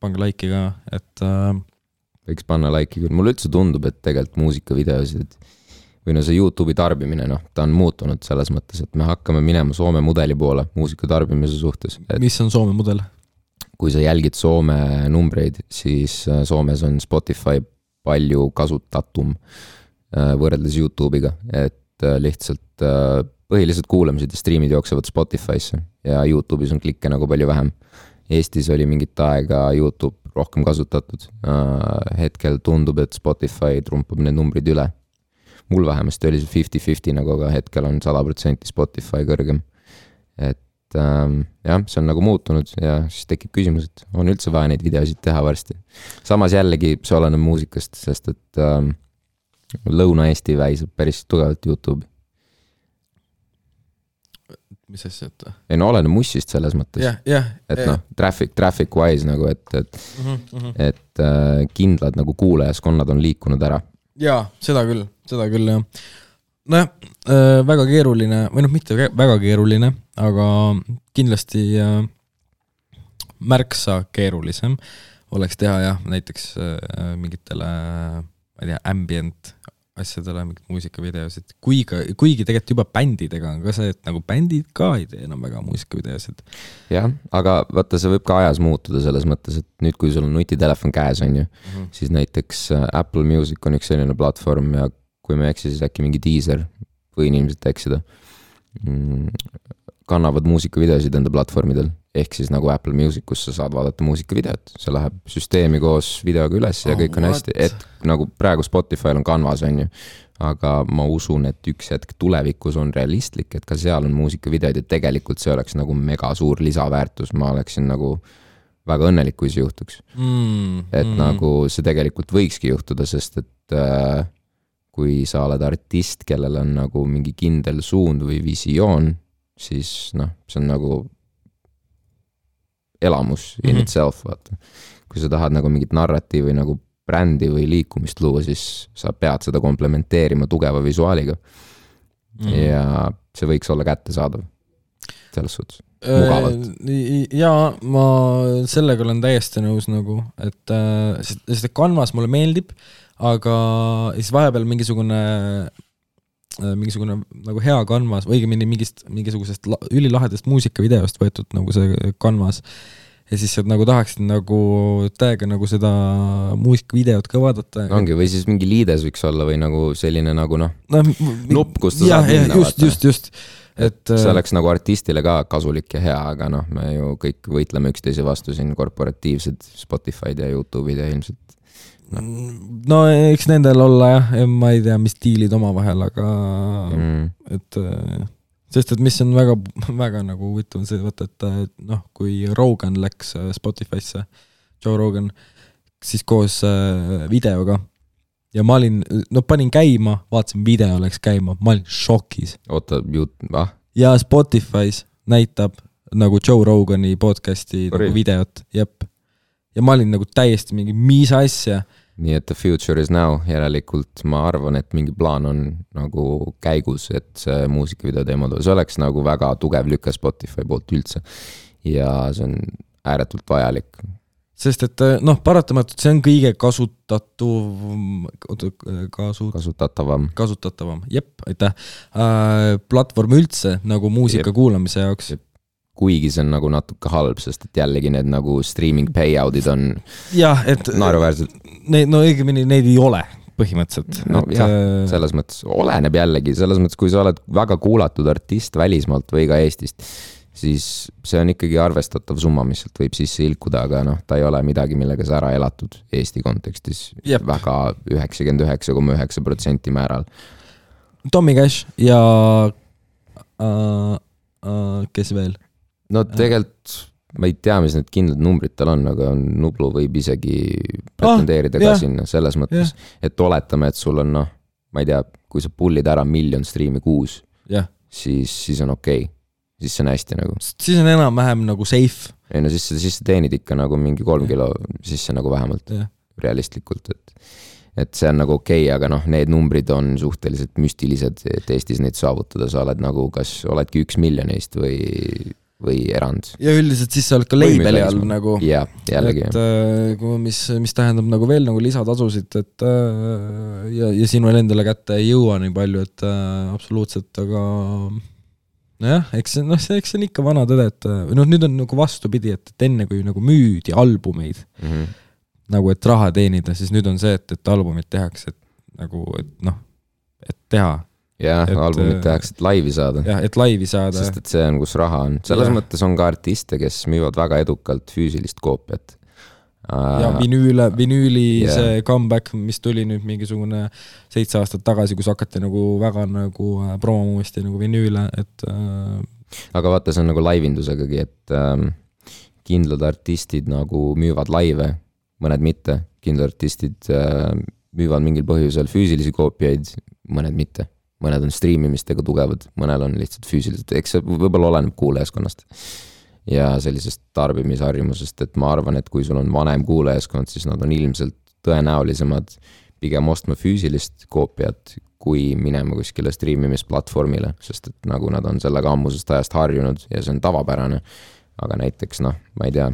Pange like'i ka, et äh, võiks panna like'i küll, mulle üldse tundub, et tegelikult muusikavideosid või no see Youtube'i tarbimine, noh, ta on muutunud selles mõttes, et me hakkame minema Soome mudeli poole muusika tarbimise suhtes, et mis on Soome mudel? kui sa jälgid Soome numbreid, siis äh, Soomes on Spotify palju kasutatum äh, võrreldes Youtube'iga, et äh, lihtsalt põhilised kuulamised ja striimid jooksevad Spotify'sse ja Youtube'is on klikke nagu palju vähem. Eestis oli mingit aega Youtube rohkem kasutatud, hetkel tundub, et Spotify trumpab need numbrid üle. mul vähemasti oli see fifty-fifty nagu, aga hetkel on sada protsenti Spotify kõrgem. et ähm, jah, see on nagu muutunud ja siis tekib küsimus, et on üldse vaja neid videosid teha varsti. samas jällegi see oleneb muusikast, sest et ähm, Lõuna-Eesti väisab päris tugevalt Youtube'i. Mis asja, et ei no oleneb mussist selles mõttes, jah, jah. et noh, traffic, traffic wise nagu, et, et, noh. et äh, kindlad nagu kuulajaskonnad on liikunud ära. jaa, seda küll, seda küll jah. nojah, väga keeruline või noh, mitte väga keeruline, aga kindlasti äh, märksa keerulisem oleks teha jah, näiteks äh, mingitele, ma ei tea, ambient asjadele mingeid muusikavideosid, kui ka, kuigi tegelikult juba bändidega on ka see, et nagu bändid ka ei tee enam väga muusikavideosid. jah, aga vaata, see võib ka ajas muutuda selles mõttes, et nüüd, kui sul on nutitelefon käes, on ju, siis näiteks äh, Apple Music on üks selline platvorm ja kui ma ei eksi, siis äkki mingi diiser, võin ilmselt eksida mm,, kannavad muusikavideosid enda platvormidel, ehk siis nagu Apple Music, kus sa saad vaadata muusikavideot, see läheb süsteemi koos videoga üles ja Oh, kõik on what? hästi, et nagu praegu Spotify'l on Canvas, on ju, aga ma usun, et üks hetk tulevikus on realistlik, et ka seal on muusikavideod ja tegelikult see oleks nagu mega suur lisaväärtus, ma oleksin nagu väga õnnelik, kui see juhtuks. Mm, et mm. nagu see tegelikult võikski juhtuda, sest et äh, kui sa oled artist, kellel on nagu mingi kindel suund või visioon, siis noh, see on nagu elamus in mm -hmm. itself, vaata. kui sa tahad nagu mingit narratiivi nagu brändi või liikumist luua, siis sa pead seda komplementeerima tugeva visuaaliga mm. -hmm. ja see võiks olla kättesaadav selles suhtes mugavalt. Äh, jaa, ma sellega olen täiesti nõus nagu, et äh, sest, sest et Canvas mulle meeldib, aga siis vahepeal mingisugune mingisugune nagu hea Canvas, või õigemini mingist, mingisugusest ülilahedast muusikavideost võetud nagu see Canvas. ja siis sa nagu tahaksid nagu täiega nagu seda muusikavideot ka vaadata. ongi, või siis mingi liides võiks olla või nagu selline nagu noh no, nupp, kust ta ja, saab minna. just, just, just et see äh, oleks nagu artistile ka kasulik ja hea, aga noh, me ju kõik võitleme üksteise vastu siin, korporatiivsed Spotify'd ja Youtube'id ja ilmselt no.. no eks nendel olla jah, ma ei tea, mis diilid omavahel, aga mm. et äh, sest et mis on väga, väga nagu huvitav, on see, vaata, et noh, kui Rogan läks äh, Spotify'sse, Joe Rogan, siis koos videoga ja ma olin, no panin käima, vaatasin video läks käima, ma olin šokis. oota, ah? ja Spotify's näitab nagu Joe Rogani podcast'i Sorry. nagu videot, jep. ja ma olin nagu täiesti mingi, mis asja. Nii et the future is now, järelikult ma arvan, et mingi plaan on nagu käigus, et see muusikavideo teema tuleb, see oleks nagu väga tugev lüke Spotify poolt üldse. ja see on ääretult vajalik sest et eh, noh, paratamatult see on kõige kasutatuv, kasu-. kasutatavam. kasutatavam, jep, aitäh äh,. platvorm üldse nagu muusika jep. kuulamise jaoks. Kuigi see on nagu natuke halb, sest et jällegi need nagu streaming payout'id on jah, et naeruväärsed. Neid, no õigemini neid ei ole põhimõtteliselt. no et, jah, äh, selles mõttes, oleneb jällegi, selles mõttes, kui sa oled väga kuulatud artist välismaalt või ka Eestist siis see on ikkagi arvestatav summa, mis sealt võib sisse ilkuda, aga noh, ta ei ole midagi, millega sa ära elatud Eesti kontekstis Jep. väga üheksakümmend üheksa koma üheksa protsenti määral. Tommy Cash ja uh, uh, kes veel? No tegelikult ma ei tea, mis need kindlad numbrid tal on, aga Nublu võib isegi pretendeerida ah, ka jah, sinna selles mõttes, et oletame, et sul on noh, ma ei tea, kui sa pull'id ära miljon striimi kuus, siis, siis on okei. Okay siis see on hästi nagu. siis on enam-vähem nagu safe. ei no siis, siis sa teenid ikka nagu mingi kolm kilo sisse nagu vähemalt, realistlikult, et et see on nagu okei okay,, aga noh, need numbrid on suhteliselt müstilised, et Eestis neid saavutada, sa oled nagu, kas oledki üks miljonist või, või erand. ja üldiselt siis sa oled ka label'i all nagu. jah, jällegi. et äh, mis, mis tähendab nagu veel nagu lisatasusid, et äh, ja, ja sinule endale kätte ei jõua nii palju, et äh, absoluutselt, aga nojah, eks see, noh, see, eks see on ikka vana tõde, et noh, nüüd on nagu vastupidi, et, et enne kui nagu müüdi albumeid mm, -hmm. nagu et raha teenida, siis nüüd on see, et, et albumid tehakse, et nagu, et noh, et teha. Jah, albumid äh, tehakse, et laivi saada. jah, et laivi saada. sest et see on, kus raha on, selles ja. mõttes on ka artiste, kes müüvad väga edukalt füüsilist koopiat ja vinüüle, vinüüli yeah. see comeback, mis tuli nüüd mingisugune seitse aastat tagasi, kus hakati nagu väga nagu äh, promoma uuesti nagu vinüüle, et äh.... aga vaata, see on nagu laivindusegagi, et ähm, kindlad artistid nagu müüvad laive, mõned mitte, kindlad artistid äh, müüvad mingil põhjusel füüsilisi koopiaid, mõned mitte mõned on striimimistega tugevad, mõnel on lihtsalt füüsiliselt, eks see võib-olla oleneb kuulajaskonnast ja sellisest tarbimisharjumusest, et ma arvan, et kui sul on vanem kuulajaskond, siis nad on ilmselt tõenäolisemad pigem ostma füüsilist koopiat, kui minema kuskile striimimisplatvormile, sest et nagu nad on sellega ammusest ajast harjunud ja see on tavapärane. aga näiteks noh, ma ei tea,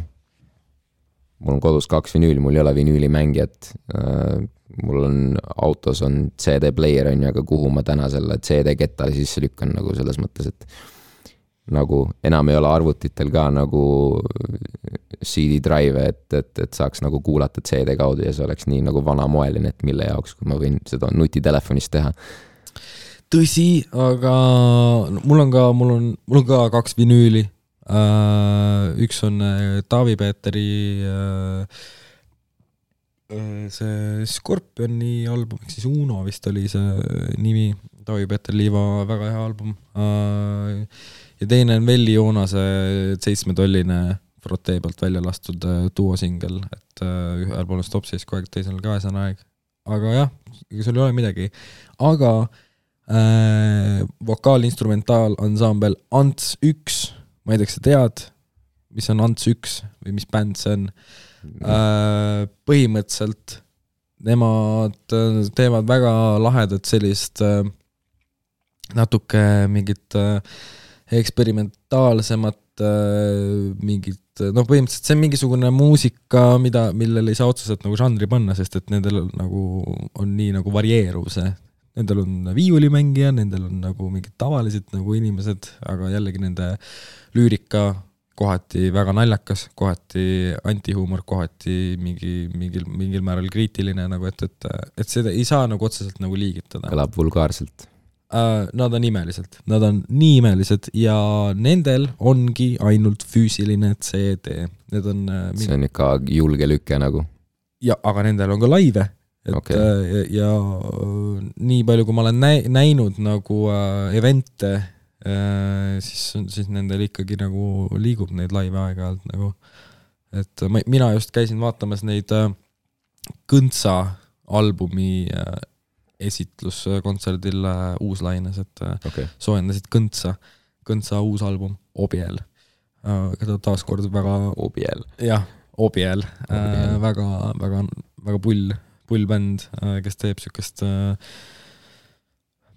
mul on kodus kaks vinüüli, mul ei ole vinüülimängijat äh,. mul on autos on CD-player on ju, aga kuhu ma täna selle CD-ketta sisse lükkan nagu selles mõttes, et nagu enam ei ole arvutitel ka nagu CD drive, et, et, et saaks nagu kuulata CD kaudu ja see oleks nii nagu vanamoeline, et mille jaoks, kui ma võin seda nutitelefonis teha. tõsi, aga mul on ka, mul on, mul on ka kaks vinüüli. Uh, üks on uh, Taavi Peeteri uh, see Scorpioni album, ehk siis Uno vist oli see nimi, Taavi Peeter Liiva väga hea album ja teine on Velli Joonase seitsmetolline Frotee poolt välja lastud äh, duosingel, et äh, ühel pool on Stop siis kogu aeg, teisel on Kaesane aeg. aga jah, ega seal ei ole midagi. aga äh,, vokaalinstrumentaalansaambel Ants üks, ma ei tea, kas sa tead, mis on Ants üks või mis bänd see on äh,, põhimõtteliselt nemad äh, teevad väga lahedat sellist äh, natuke mingit eksperimentaalsemat mingit noh, põhimõtteliselt see on mingisugune muusika, mida, millele ei saa otseselt nagu žanri panna, sest et nendel nagu on nii nagu varieeruv see. Nendel on viiulimängija, nendel on nagu mingid tavalised nagu inimesed, aga jällegi nende lüürika kohati väga naljakas, kohati antihuumor, kohati mingi, mingil, mingil määral kriitiline nagu, et, et, et seda ei saa nagu otseselt nagu liigitada. kõlab vulgaarselt uh,. Nad on imelised, nad on nii imelised ja nendel ongi ainult füüsiline CD, need on uh, see on ikka julge lüke nagu. ja, aga nendel on ka laive, et okay. uh, ja, ja nii palju, kui ma olen näi-, näinud nagu uh, event'e Äh, siis, siis nendel ikkagi nagu liigub neid laive aeg-ajalt nagu, et ma, mina just käisin vaatamas neid äh, Kõntsa albumi äh, esitluskontserdil Uuslaines, et okay. soojendasid Kõntsa, Kõntsa uus album Obiel, keda taaskord väga Obiel. jah, Obiel, Obiel., väga, väga, väga pull, pull bänd, kes teeb siukest äh,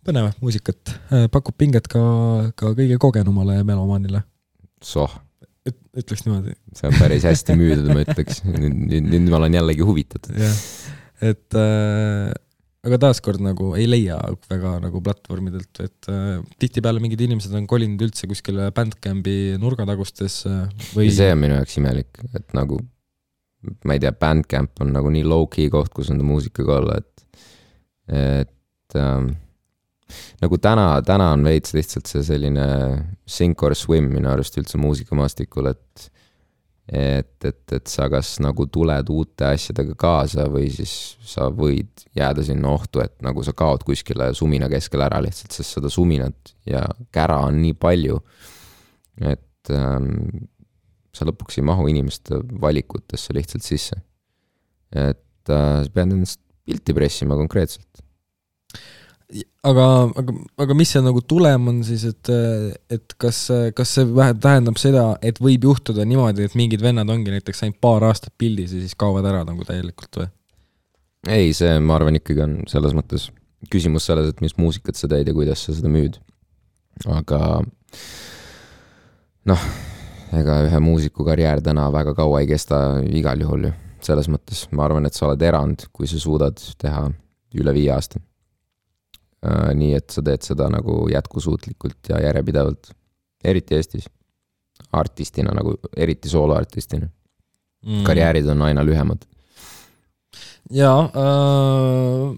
põnevat muusikat, äh, pakub pinget ka, ka kõige kogenumale melomaanile. soh. ütleks niimoodi. see on päris hästi müüdud, ma ütleks, nüüd, nüüd, nüüd ma olen jällegi huvitatud. jah, et äh, aga taaskord nagu ei leia väga nagu platvormidelt, et äh, tihtipeale mingid inimesed on kolinud üldse kuskile Bandcampi nurgatagustesse või. see on minu jaoks imelik, et nagu ma ei tea, Bandcamp on nagu nii low-key koht, kus enda muusikaga olla, et, et ähm, nagu täna, täna on veits lihtsalt see selline sink or swim minu arust üldse muusikamaastikul, et et, et, et sa kas nagu tuled uute asjadega kaasa või siis sa võid jääda sinna ohtu, et nagu sa kaod kuskile sumina keskel ära lihtsalt, sest seda suminat ja kära on nii palju, et ähm, sa lõpuks ei mahu inimeste valikutesse lihtsalt sisse. et äh, sa pead endast pilti pressima konkreetselt aga, aga, aga mis see nagu tulem on siis, et, et kas, kas see vähe tähendab seda, et võib juhtuda niimoodi, et mingid vennad ongi näiteks ainult paar aastat pildis ja siis kaovad ära nagu täielikult või? ei, see, ma arvan, ikkagi on selles mõttes küsimus selles, et mis muusikat sa teed ja kuidas sa seda müüd. aga noh, ega ühe muusiku karjäär täna väga kaua ei kesta igal juhul ju. selles mõttes ma arvan, et sa oled erand, kui sa suudad teha üle viie aasta Äh, nii et sa teed seda nagu jätkusuutlikult ja järjepidevalt, eriti Eestis. artistina nagu, eriti sooloartistina mm.. karjäärid on aina lühemad. jaa äh,,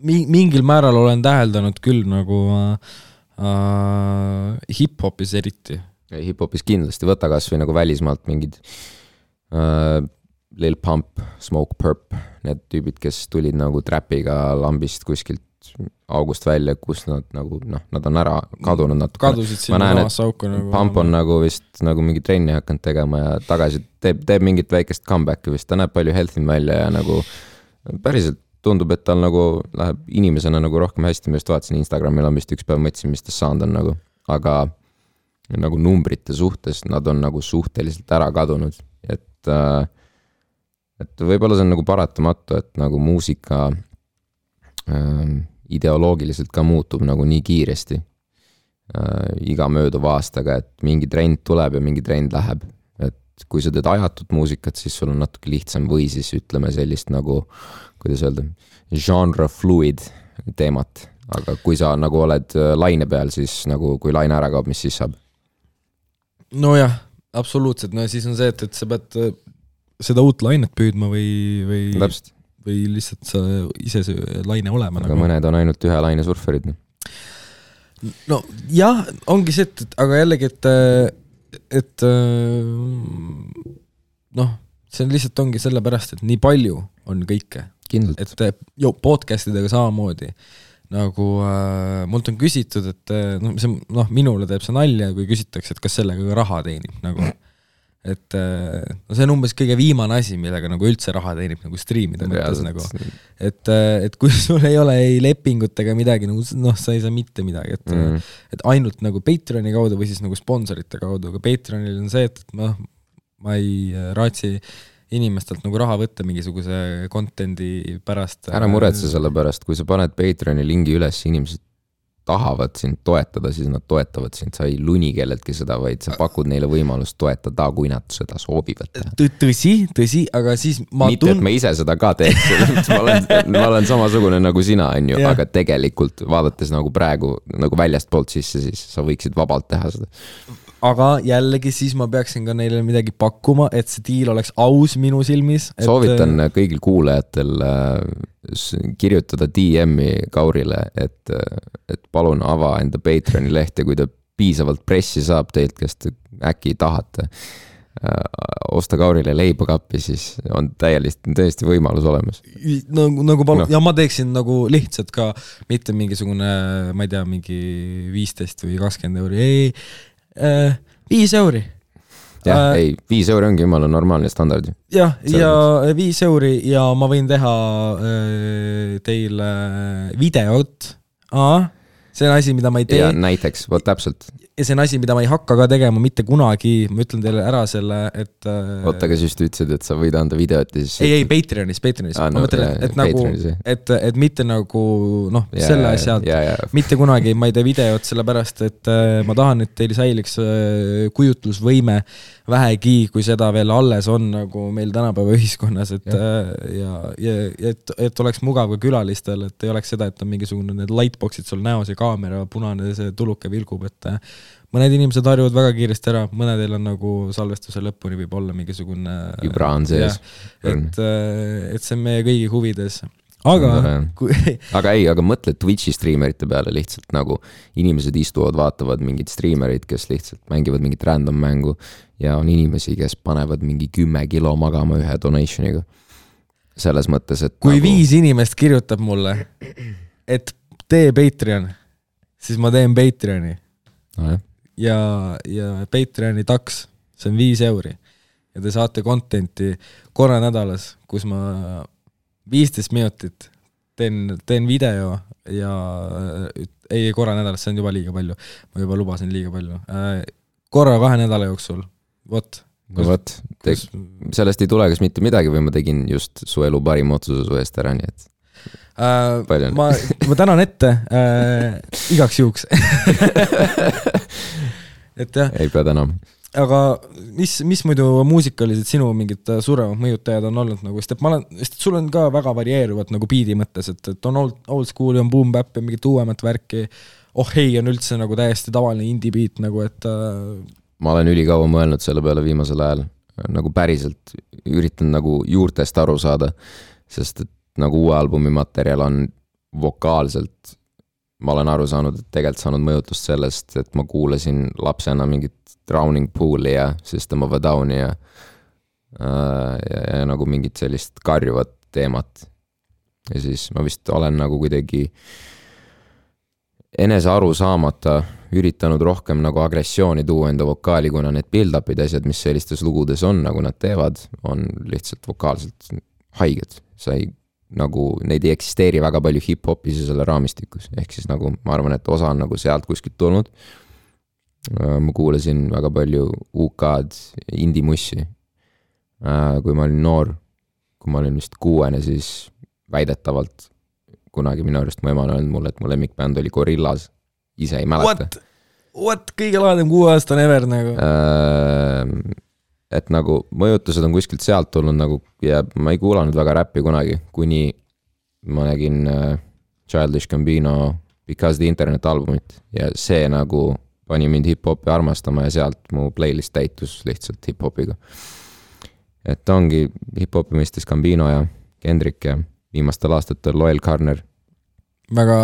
mi-, mingil määral olen täheldanud küll nagu äh, äh hip-hopis eriti. Hip-hopis kindlasti, võta kasvõi nagu välismaalt mingid äh, Lil Pump, Smoke Purp, need tüübid, kes tulid nagu trapiga lambist kuskilt august välja, kus nad nagu noh, nad on ära kadunud natuke. kadusid sinna samasse auku nagu. Pump on nagu vist nagu mingi trenni hakanud tegema ja tagasi teeb, teeb mingit väikest comeback'i vist, ta näeb palju healthy m välja ja nagu päriselt tundub, et tal nagu läheb inimesena nagu rohkem hästi, ma just vaatasin Instagramil on vist üks päev mõtlesin, mis tast saanud on nagu, aga nagu numbrite suhtes nad on nagu suhteliselt ära kadunud, et äh, et võib-olla see on nagu paratamatu, et nagu muusika äh, ideoloogiliselt ka muutub nagu nii kiiresti äh, iga mööduva aastaga, et mingi trend tuleb ja mingi trend läheb. et kui sa teed ajatut muusikat, siis sul on natuke lihtsam või siis ütleme sellist nagu, kuidas öelda, genre fluid teemat. aga kui sa nagu oled äh, laine peal, siis nagu kui laine ära kaob, mis siis saab? Nojah, absoluutselt, no siis on see, et, et sa pead äh, seda uut lainet püüdma või, või täpselt või lihtsalt sa ise see laine olema. aga nagu. mõned on ainult ühe laine surfarid. Noh. no jah, ongi see, et, et aga jällegi, et, et noh, see on lihtsalt ongi sellepärast, et nii palju on kõike. et ju podcast idega samamoodi nagu äh, mult on küsitud, et noh, see noh, minule teeb see nalja, kui küsitakse, et kas sellega ka raha teenib nagu et äh, no see on umbes kõige viimane asi, millega nagu üldse raha teenib nagu striimide mõttes nagu. et, äh, et kui sul ei ole ei lepingut ega midagi, nagu noh, sa ei saa mitte midagi, et mm., et ainult nagu Patreoni kaudu või siis nagu sponsorite kaudu, aga Patreonil on see, et noh, ma ei äh, raatsi inimestelt nagu raha võtta mingisuguse content'i pärast. ära muretse selle pärast, kui sa paned Patreoni lingi üles, inimesed tahavad sind toetada, siis nad toetavad sind, sa ei luni kelleltki seda, vaid sa pakud neile võimalust toetada, kui nad seda soovivad teha. tõsi, tõsi, aga siis ma mitte tun..., et ma ise seda ka teeks ma olen, ma olen samasugune nagu sina, on ju, aga tegelikult vaadates nagu praegu nagu väljastpoolt sisse, siis sa võiksid vabalt teha seda aga jällegi siis ma peaksin ka neile midagi pakkuma, et see diil oleks aus minu silmis et.... soovitan äh, kõigil kuulajatel äh, kirjutada DM-i Kaurile, et, äh, et palun ava enda Patreoni leht ja kui ta piisavalt pressi saab teilt, kes te äkki tahate osta Kaurile leiba kappi, siis on täielikult, täiesti võimalus olemas. nagu, nagu palun no., ja ma teeksin nagu lihtsalt ka mitte mingisugune, ma ei tea, mingi viisteist või kakskümmend euri, ei, Äh, viis euri. jah äh,, ei, viis euri ongi jumala normaalne standard ju. jah, ja viis euri ja ma võin teha äh, teile videot. See on asi, mida ma ei tee. näiteks, vot täpselt. Ja see on asi, mida ma ei hakka ka tegema mitte kunagi, ma ütlen teile ära selle, et äh, oota, aga sa ütlesid, et sa võid anda videot ja siis ei, ei Patreonis, Patreonis. Ah,, ma no, mõtlen, et, et nagu, et, et mitte nagu noh, selle asja, mitte kunagi ma ei tee videot, sellepärast et äh, ma tahan, et teil säiliks äh, kujutlusvõime vähegi, kui seda veel alles on nagu meil tänapäeva ühiskonnas, et ja, ja, ja, et, et oleks mugav ka külalistel, et ei oleks seda, et on mingisugune need lightbox'id sul näos ja kaamera punane, see tuluke vilgub, et mõned inimesed harjuvad väga kiiresti ära, mõnedel on nagu salvestuse lõpuni võib olla mingisugune vibra on sees. et, äh, et see on meie kõigi huvides aga kui aga ei, aga mõtle Twitch'i striimerite peale lihtsalt nagu inimesed istuvad, vaatavad mingeid striimereid, kes lihtsalt mängivad mingit random mängu ja on inimesi, kes panevad mingi kümme kilo magama ühe donation'iga. selles mõttes, et kui nagu... viis inimest kirjutab mulle, et tee Patreon, siis ma teen Patreoni no,. ja, ja Patreoni taks, see on viis euri ja te saate content'i korra nädalas, kus ma viisteist minutit teen, teen video ja ei, korra nädalas, see on juba liiga palju. ma juba lubasin liiga palju. korra kahe nädala jooksul, vot. no vot, sellest ei tule kas mitte midagi või ma tegin just su elu parima otsuse su eest ära, nii et äh,. ma, ma tänan ette äh, igaks juhuks et jah. ei pea tänama aga mis, mis muidu muusikalised sinu mingid äh, suuremad mõjutajad on olnud nagu, sest et ma olen, sest sul on ka väga varieeruvad nagu biidi mõttes, et, et on old, old school'i, on boom bap ja mingit uuemat värki. oh ei on üldse nagu täiesti tavaline indie beat nagu, et äh.... ma olen ülikaua mõelnud selle peale viimasel ajal, nagu päriselt üritan nagu juurtest aru saada, sest et nagu uue albumi materjal on vokaalselt ma olen aru saanud, et tegelikult saanud mõjutust sellest, et ma kuulasin lapsena mingit Drowning Pool'i ja System of a Downi ja äh,, ja, ja nagu mingit sellist karjuvat teemat. ja siis ma vist olen nagu kuidagi enese aru saamata üritanud rohkem nagu agressiooni tuua enda vokaali, kuna need build-up'id, asjad, mis sellistes lugudes on, nagu nad teevad, on lihtsalt vokaalselt haiged. sa ei nagu neid ei eksisteeri väga palju hip-hopis ja selle raamistikus, ehk siis nagu ma arvan, et osa on nagu sealt kuskilt tulnud. Äh, ma kuulasin väga palju UK-d, indie-mussi. Äh, kui ma olin noor, kui ma olin vist kuuene, siis väidetavalt kunagi minu arust mu ema on öelnud mulle, et mu lemmikbänd oli Gorillaz, ise ei mäleta. What, what, kõige lahedam kuueaastane ever nagu äh, et nagu mõjutused on kuskilt sealt tulnud nagu ja ma ei kuulanud väga räppi kunagi, kuni ma nägin äh, Childish Gambino Because the Internet albumit ja see nagu pani mind hip-hopi armastama ja sealt mu playlist täitus lihtsalt hip-hopiga. et ongi hip-hopi mõistes Gambino ja Kendrick ja viimastel aastatel Loel Carner väga,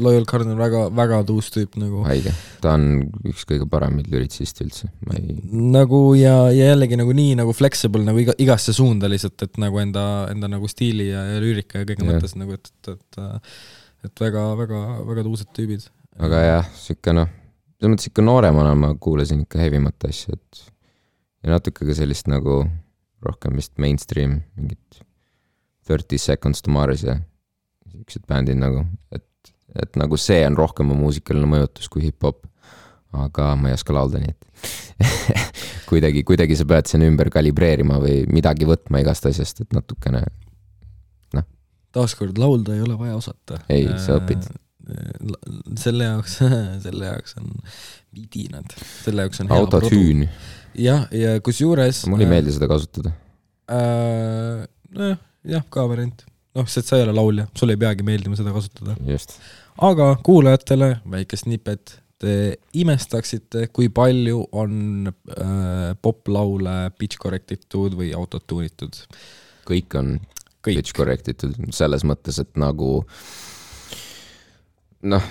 Loyal Cardinal väga, väga tuus tüüp nagu. haige, ta on üks kõige paremaid lüritsiste üldse, ma ei. nagu ja, ja jällegi nagu nii nagu flexible nagu iga, igasse suunda lihtsalt, et nagu enda, enda nagu stiili ja, ja lüürika ja kõige yeah. mõttes nagu, et, et, et, et väga, väga, väga tuusad tüübid. aga jah, sihuke noh, selles mõttes ikka nooremana ma kuulasin ikka hevimat asja, et ja natuke ka sellist nagu rohkem vist mainstream, mingit Thirty Seconds to Mars ja siuksed bändid nagu, et, et nagu see on rohkem mu muusikaline mõjutus kui hip-hop. aga ma ei oska laulda, nii et kuidagi, kuidagi sa pead sinna ümber kalibreerima või midagi võtma igast asjast, et natukene noh. taaskord laulda ei ole vaja osata. ei, sa õpid selle jaoks selle jaoks on vidinad, selle jaoks on autotüün. jah, ja kusjuures. mulle ei meeldi seda kasutada äh,. nojah, jah, ka variant noh, sest sa ei ole laulja, sul ei peagi meeldima seda kasutada. aga kuulajatele väike snippet, te imestaksite, kui palju on äh, poplaule pitch correct itud või autotune itud. kõik on kõik. pitch correct itud, selles mõttes, et nagu noh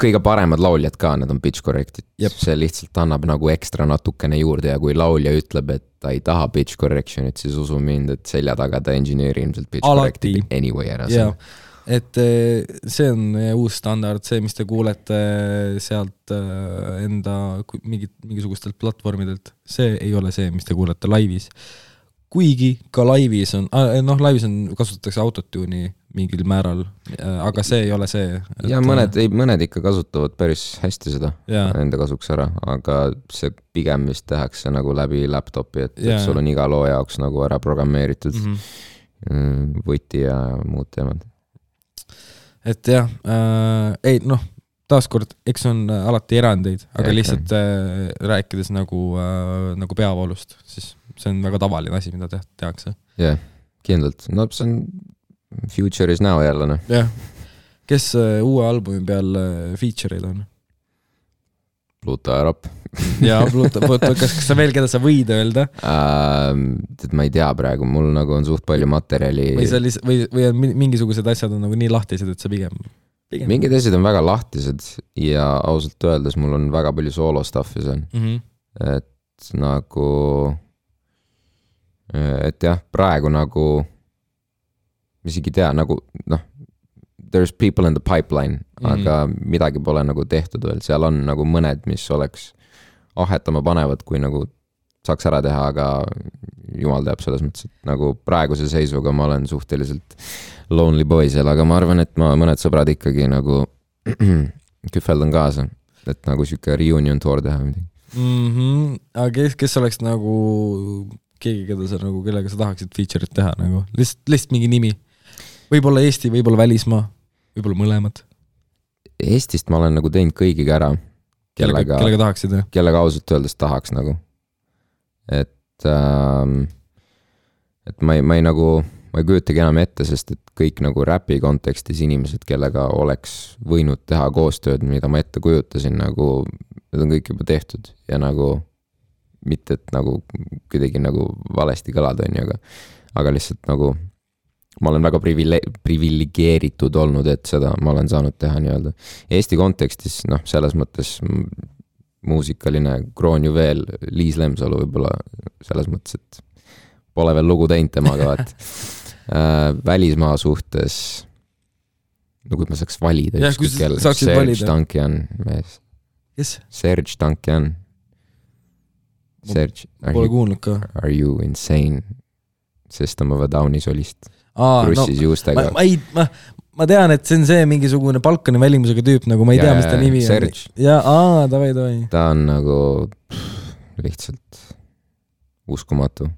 kõige paremad lauljad ka, need on pitch correct'id, see lihtsalt annab nagu ekstra natukene juurde ja kui laulja ütleb, et ta ei taha pitch correction'it, siis usu mind, et selja taga ta engineer ilmselt pitch Alati. correct'ib anyway ära yeah.. et eh, see on uus standard, see, mis te kuulete sealt eh, enda mingit, mingisugustelt platvormidelt, see ei ole see, mis te kuulete laivis kuigi ka laivis on, noh, laivis on, kasutatakse autotune'i mingil määral, aga see ei ole see et.... ja mõned, ei, mõned ikka kasutavad päris hästi seda ja. enda kasuks ära, aga see pigem vist tehakse nagu läbi laptop'i, et, et sul on iga loo jaoks nagu ära programmeeritud mm -hmm. võti ja muud teemad. et jah äh,, ei noh, taaskord, eks on alati erandeid, aga ja, lihtsalt äh, rääkides nagu äh,, nagu peavoolust, siis see on väga tavaline asi, mida te tehakse. jah yeah,, kindlalt, no see on future is now jälle noh. jah, kes uh, uue albumi peal uh, feature'id on? Pluto ja Rapp jaa, Pluto, Pluto, kas, kas sa veel, keda sa võid öelda uh,? tead, ma ei tea praegu, mul nagu on suht palju materjali. või sa lihtsalt, või, või on mingisugused asjad on nagu nii lahtised, et sa pigem, pigem...? mingid asjad on väga lahtised ja ausalt öeldes mul on väga palju soolo stuff'i seal mm. -hmm. et nagu et jah, praegu nagu, ma isegi ei tea, nagu noh, there is people in the pipeline mm, -hmm. aga midagi pole nagu tehtud veel, seal on nagu mõned, mis oleks ahetama panevad, kui nagu saaks ära teha, aga jumal teab, selles mõttes, et nagu praeguse seisuga ma olen suhteliselt lonely boy seal, aga ma arvan, et ma mõned sõbrad ikkagi nagu kühveldan kaasa, et nagu sihuke reunion tour teha või midagi mm. -hmm. aga kes, kes oleks nagu keegi, keda sa nagu, kellega sa tahaksid feature'it teha nagu, lihtsalt, lihtsalt mingi nimi. võib-olla Eesti, võib-olla välismaa, võib-olla mõlemad. Eestist ma olen nagu teinud kõigiga ära. kellega, kellega tahaksid, jah? kellega ausalt öeldes tahaks nagu. et ähm,, et ma ei, ma ei nagu, ma ei kujutagi enam ette, sest et kõik nagu räpi kontekstis inimesed, kellega oleks võinud teha koostööd, mida ma ette kujutasin, nagu need on kõik juba tehtud ja nagu mitte et nagu kuidagi nagu valesti kõlada, on ju, aga, aga lihtsalt nagu ma olen väga privile-, priviligeeritud olnud, et seda ma olen saanud teha nii-öelda. Eesti kontekstis noh, selles mõttes muusikaline kroonjuveel Liis Lemsalu võib-olla selles mõttes, et pole veel lugu teinud temaga, vaat äh,. välismaa suhtes, no kui ma saaks valida. Serge Tankian mees. kes? Serge Tankian Serge. Pole kuulnud ka. Are you insane? System of a Downi solist. krussis no, juustega. ma ei, ma, ma tean, et see on see mingisugune Balkani välimusega tüüp, nagu ma ei ja, tea, mis ta nimi Serge. on. ja, aa, davai, davai. ta on nagu pff, lihtsalt uskumatu.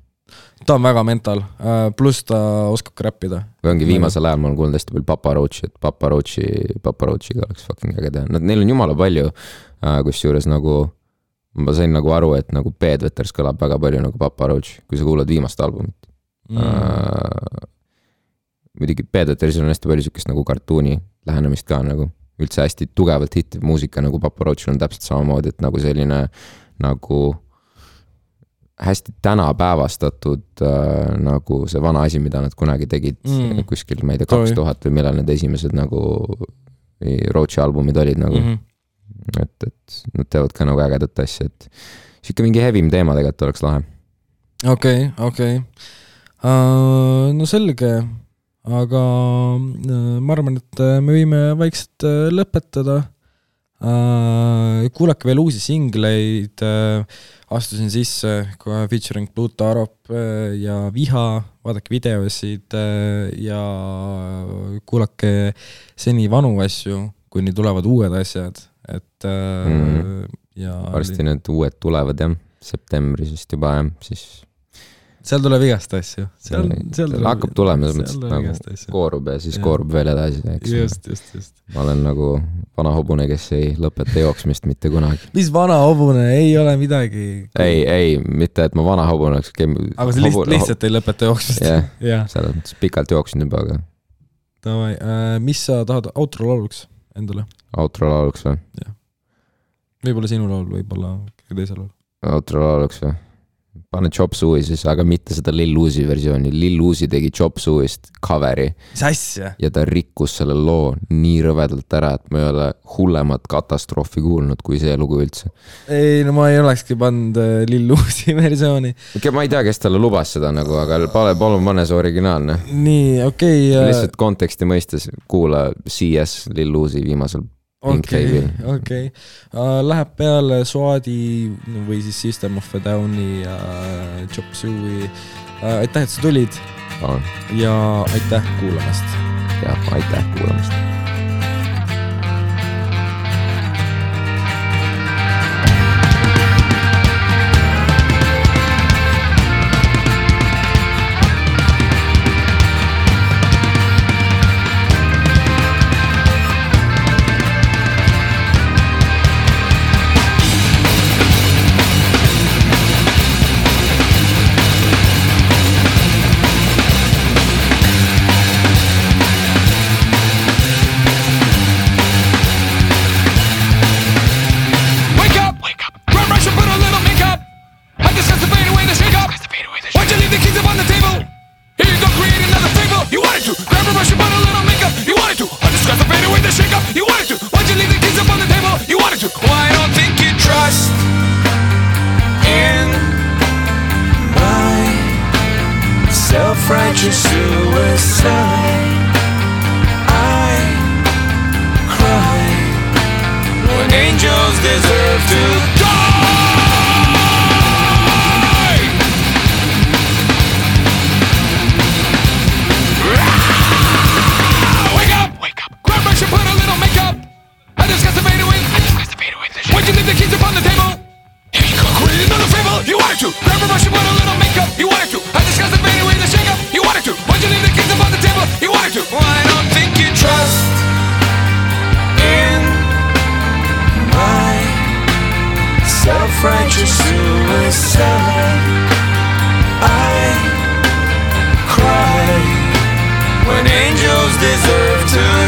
ta on väga mental, äh, pluss ta oskab ka räppida. või ongi viimasel ajal ma olen kuulnud hästi palju Papa Roachi, et Papa Roachi, Papa Roachiga oleks fucking äge teha, nad, neil on jumala palju, äh, kusjuures nagu ma sain nagu aru, et nagu Bedwetters kõlab väga palju nagu Papa Roach, kui sa kuulad viimast albumit. Mm.. Uh, muidugi Bedwettersil on hästi palju sihukest nagu kartuuni lähenemist ka nagu, üldse hästi tugevalt hittiv muusika nagu Papa Roachil on täpselt samamoodi, et nagu selline nagu hästi tänapäevastatud äh, nagu see vana asi, mida nad kunagi tegid mm. kuskil, ma ei tea, kaks tuhat või millal need esimesed nagu Roachi albumid olid nagu. Mm. -hmm et, et nad teevad ka nagu ägedat asja, et sihuke mingi hevim teema tegelikult oleks lahe. okei okay,, okei okay. uh,. no selge, aga uh, ma arvan, et äh, me võime vaikselt uh, lõpetada uh,. kuulake veel uusi singleid uh,, astusin sisse kohe featuring Pluto Arop uh, ja Viha, vaadake videosid uh, ja kuulake seni vanu asju, kuni tulevad uued asjad, et mm -hmm. ja varsti need uued tulevad jah, septembris vist juba jah, siis seal tuleb igast asju. seal, seal tuleb, hakkab tulema selles mõttes, nagu koorub ja siis ja. koorub veel edasi, eks. just, just, just. ma olen nagu vana hobune, kes ei lõpeta jooksmist mitte kunagi. mis vana hobune, ei ole midagi. ei, ei, mitte et ma vana hobune oleks. aga sa lihtsalt, lihtsalt ei lõpeta jooksmist. jah yeah., selles mõttes pikalt jooksnud juba, aga. Davai äh,, mis sa tahad outro lauluks endale? Outro lauluks või? jah. võib-olla sinu laul, võib-olla kellegi teise laul. outro lauluks või? pane Chop Suey siis, aga mitte seda Lil Uzi versiooni, Lil Uzi tegi Chop Suey'st cover'i. mis asja? ja ta rikkus selle loo nii rõvedalt ära, et ma ei ole hullemat katastroofi kuulnud kui see lugu üldse. ei, no ma ei olekski pannud äh, Lil Uzi versiooni. ma ei tea, kes talle lubas seda nagu, aga palun, palun pane see originaalne. nii, okei okay, uh.... lihtsalt konteksti mõistes kuula CS Lil Uzi viimasel okei, okei. Äh, läheb peale Soadi või siis System of a Downi ja Chop Suey. Äh, aitäh, et sa tulid. ja aitäh kuulamast. ja aitäh kuulamast righteous suicide. I cry when angels deserve to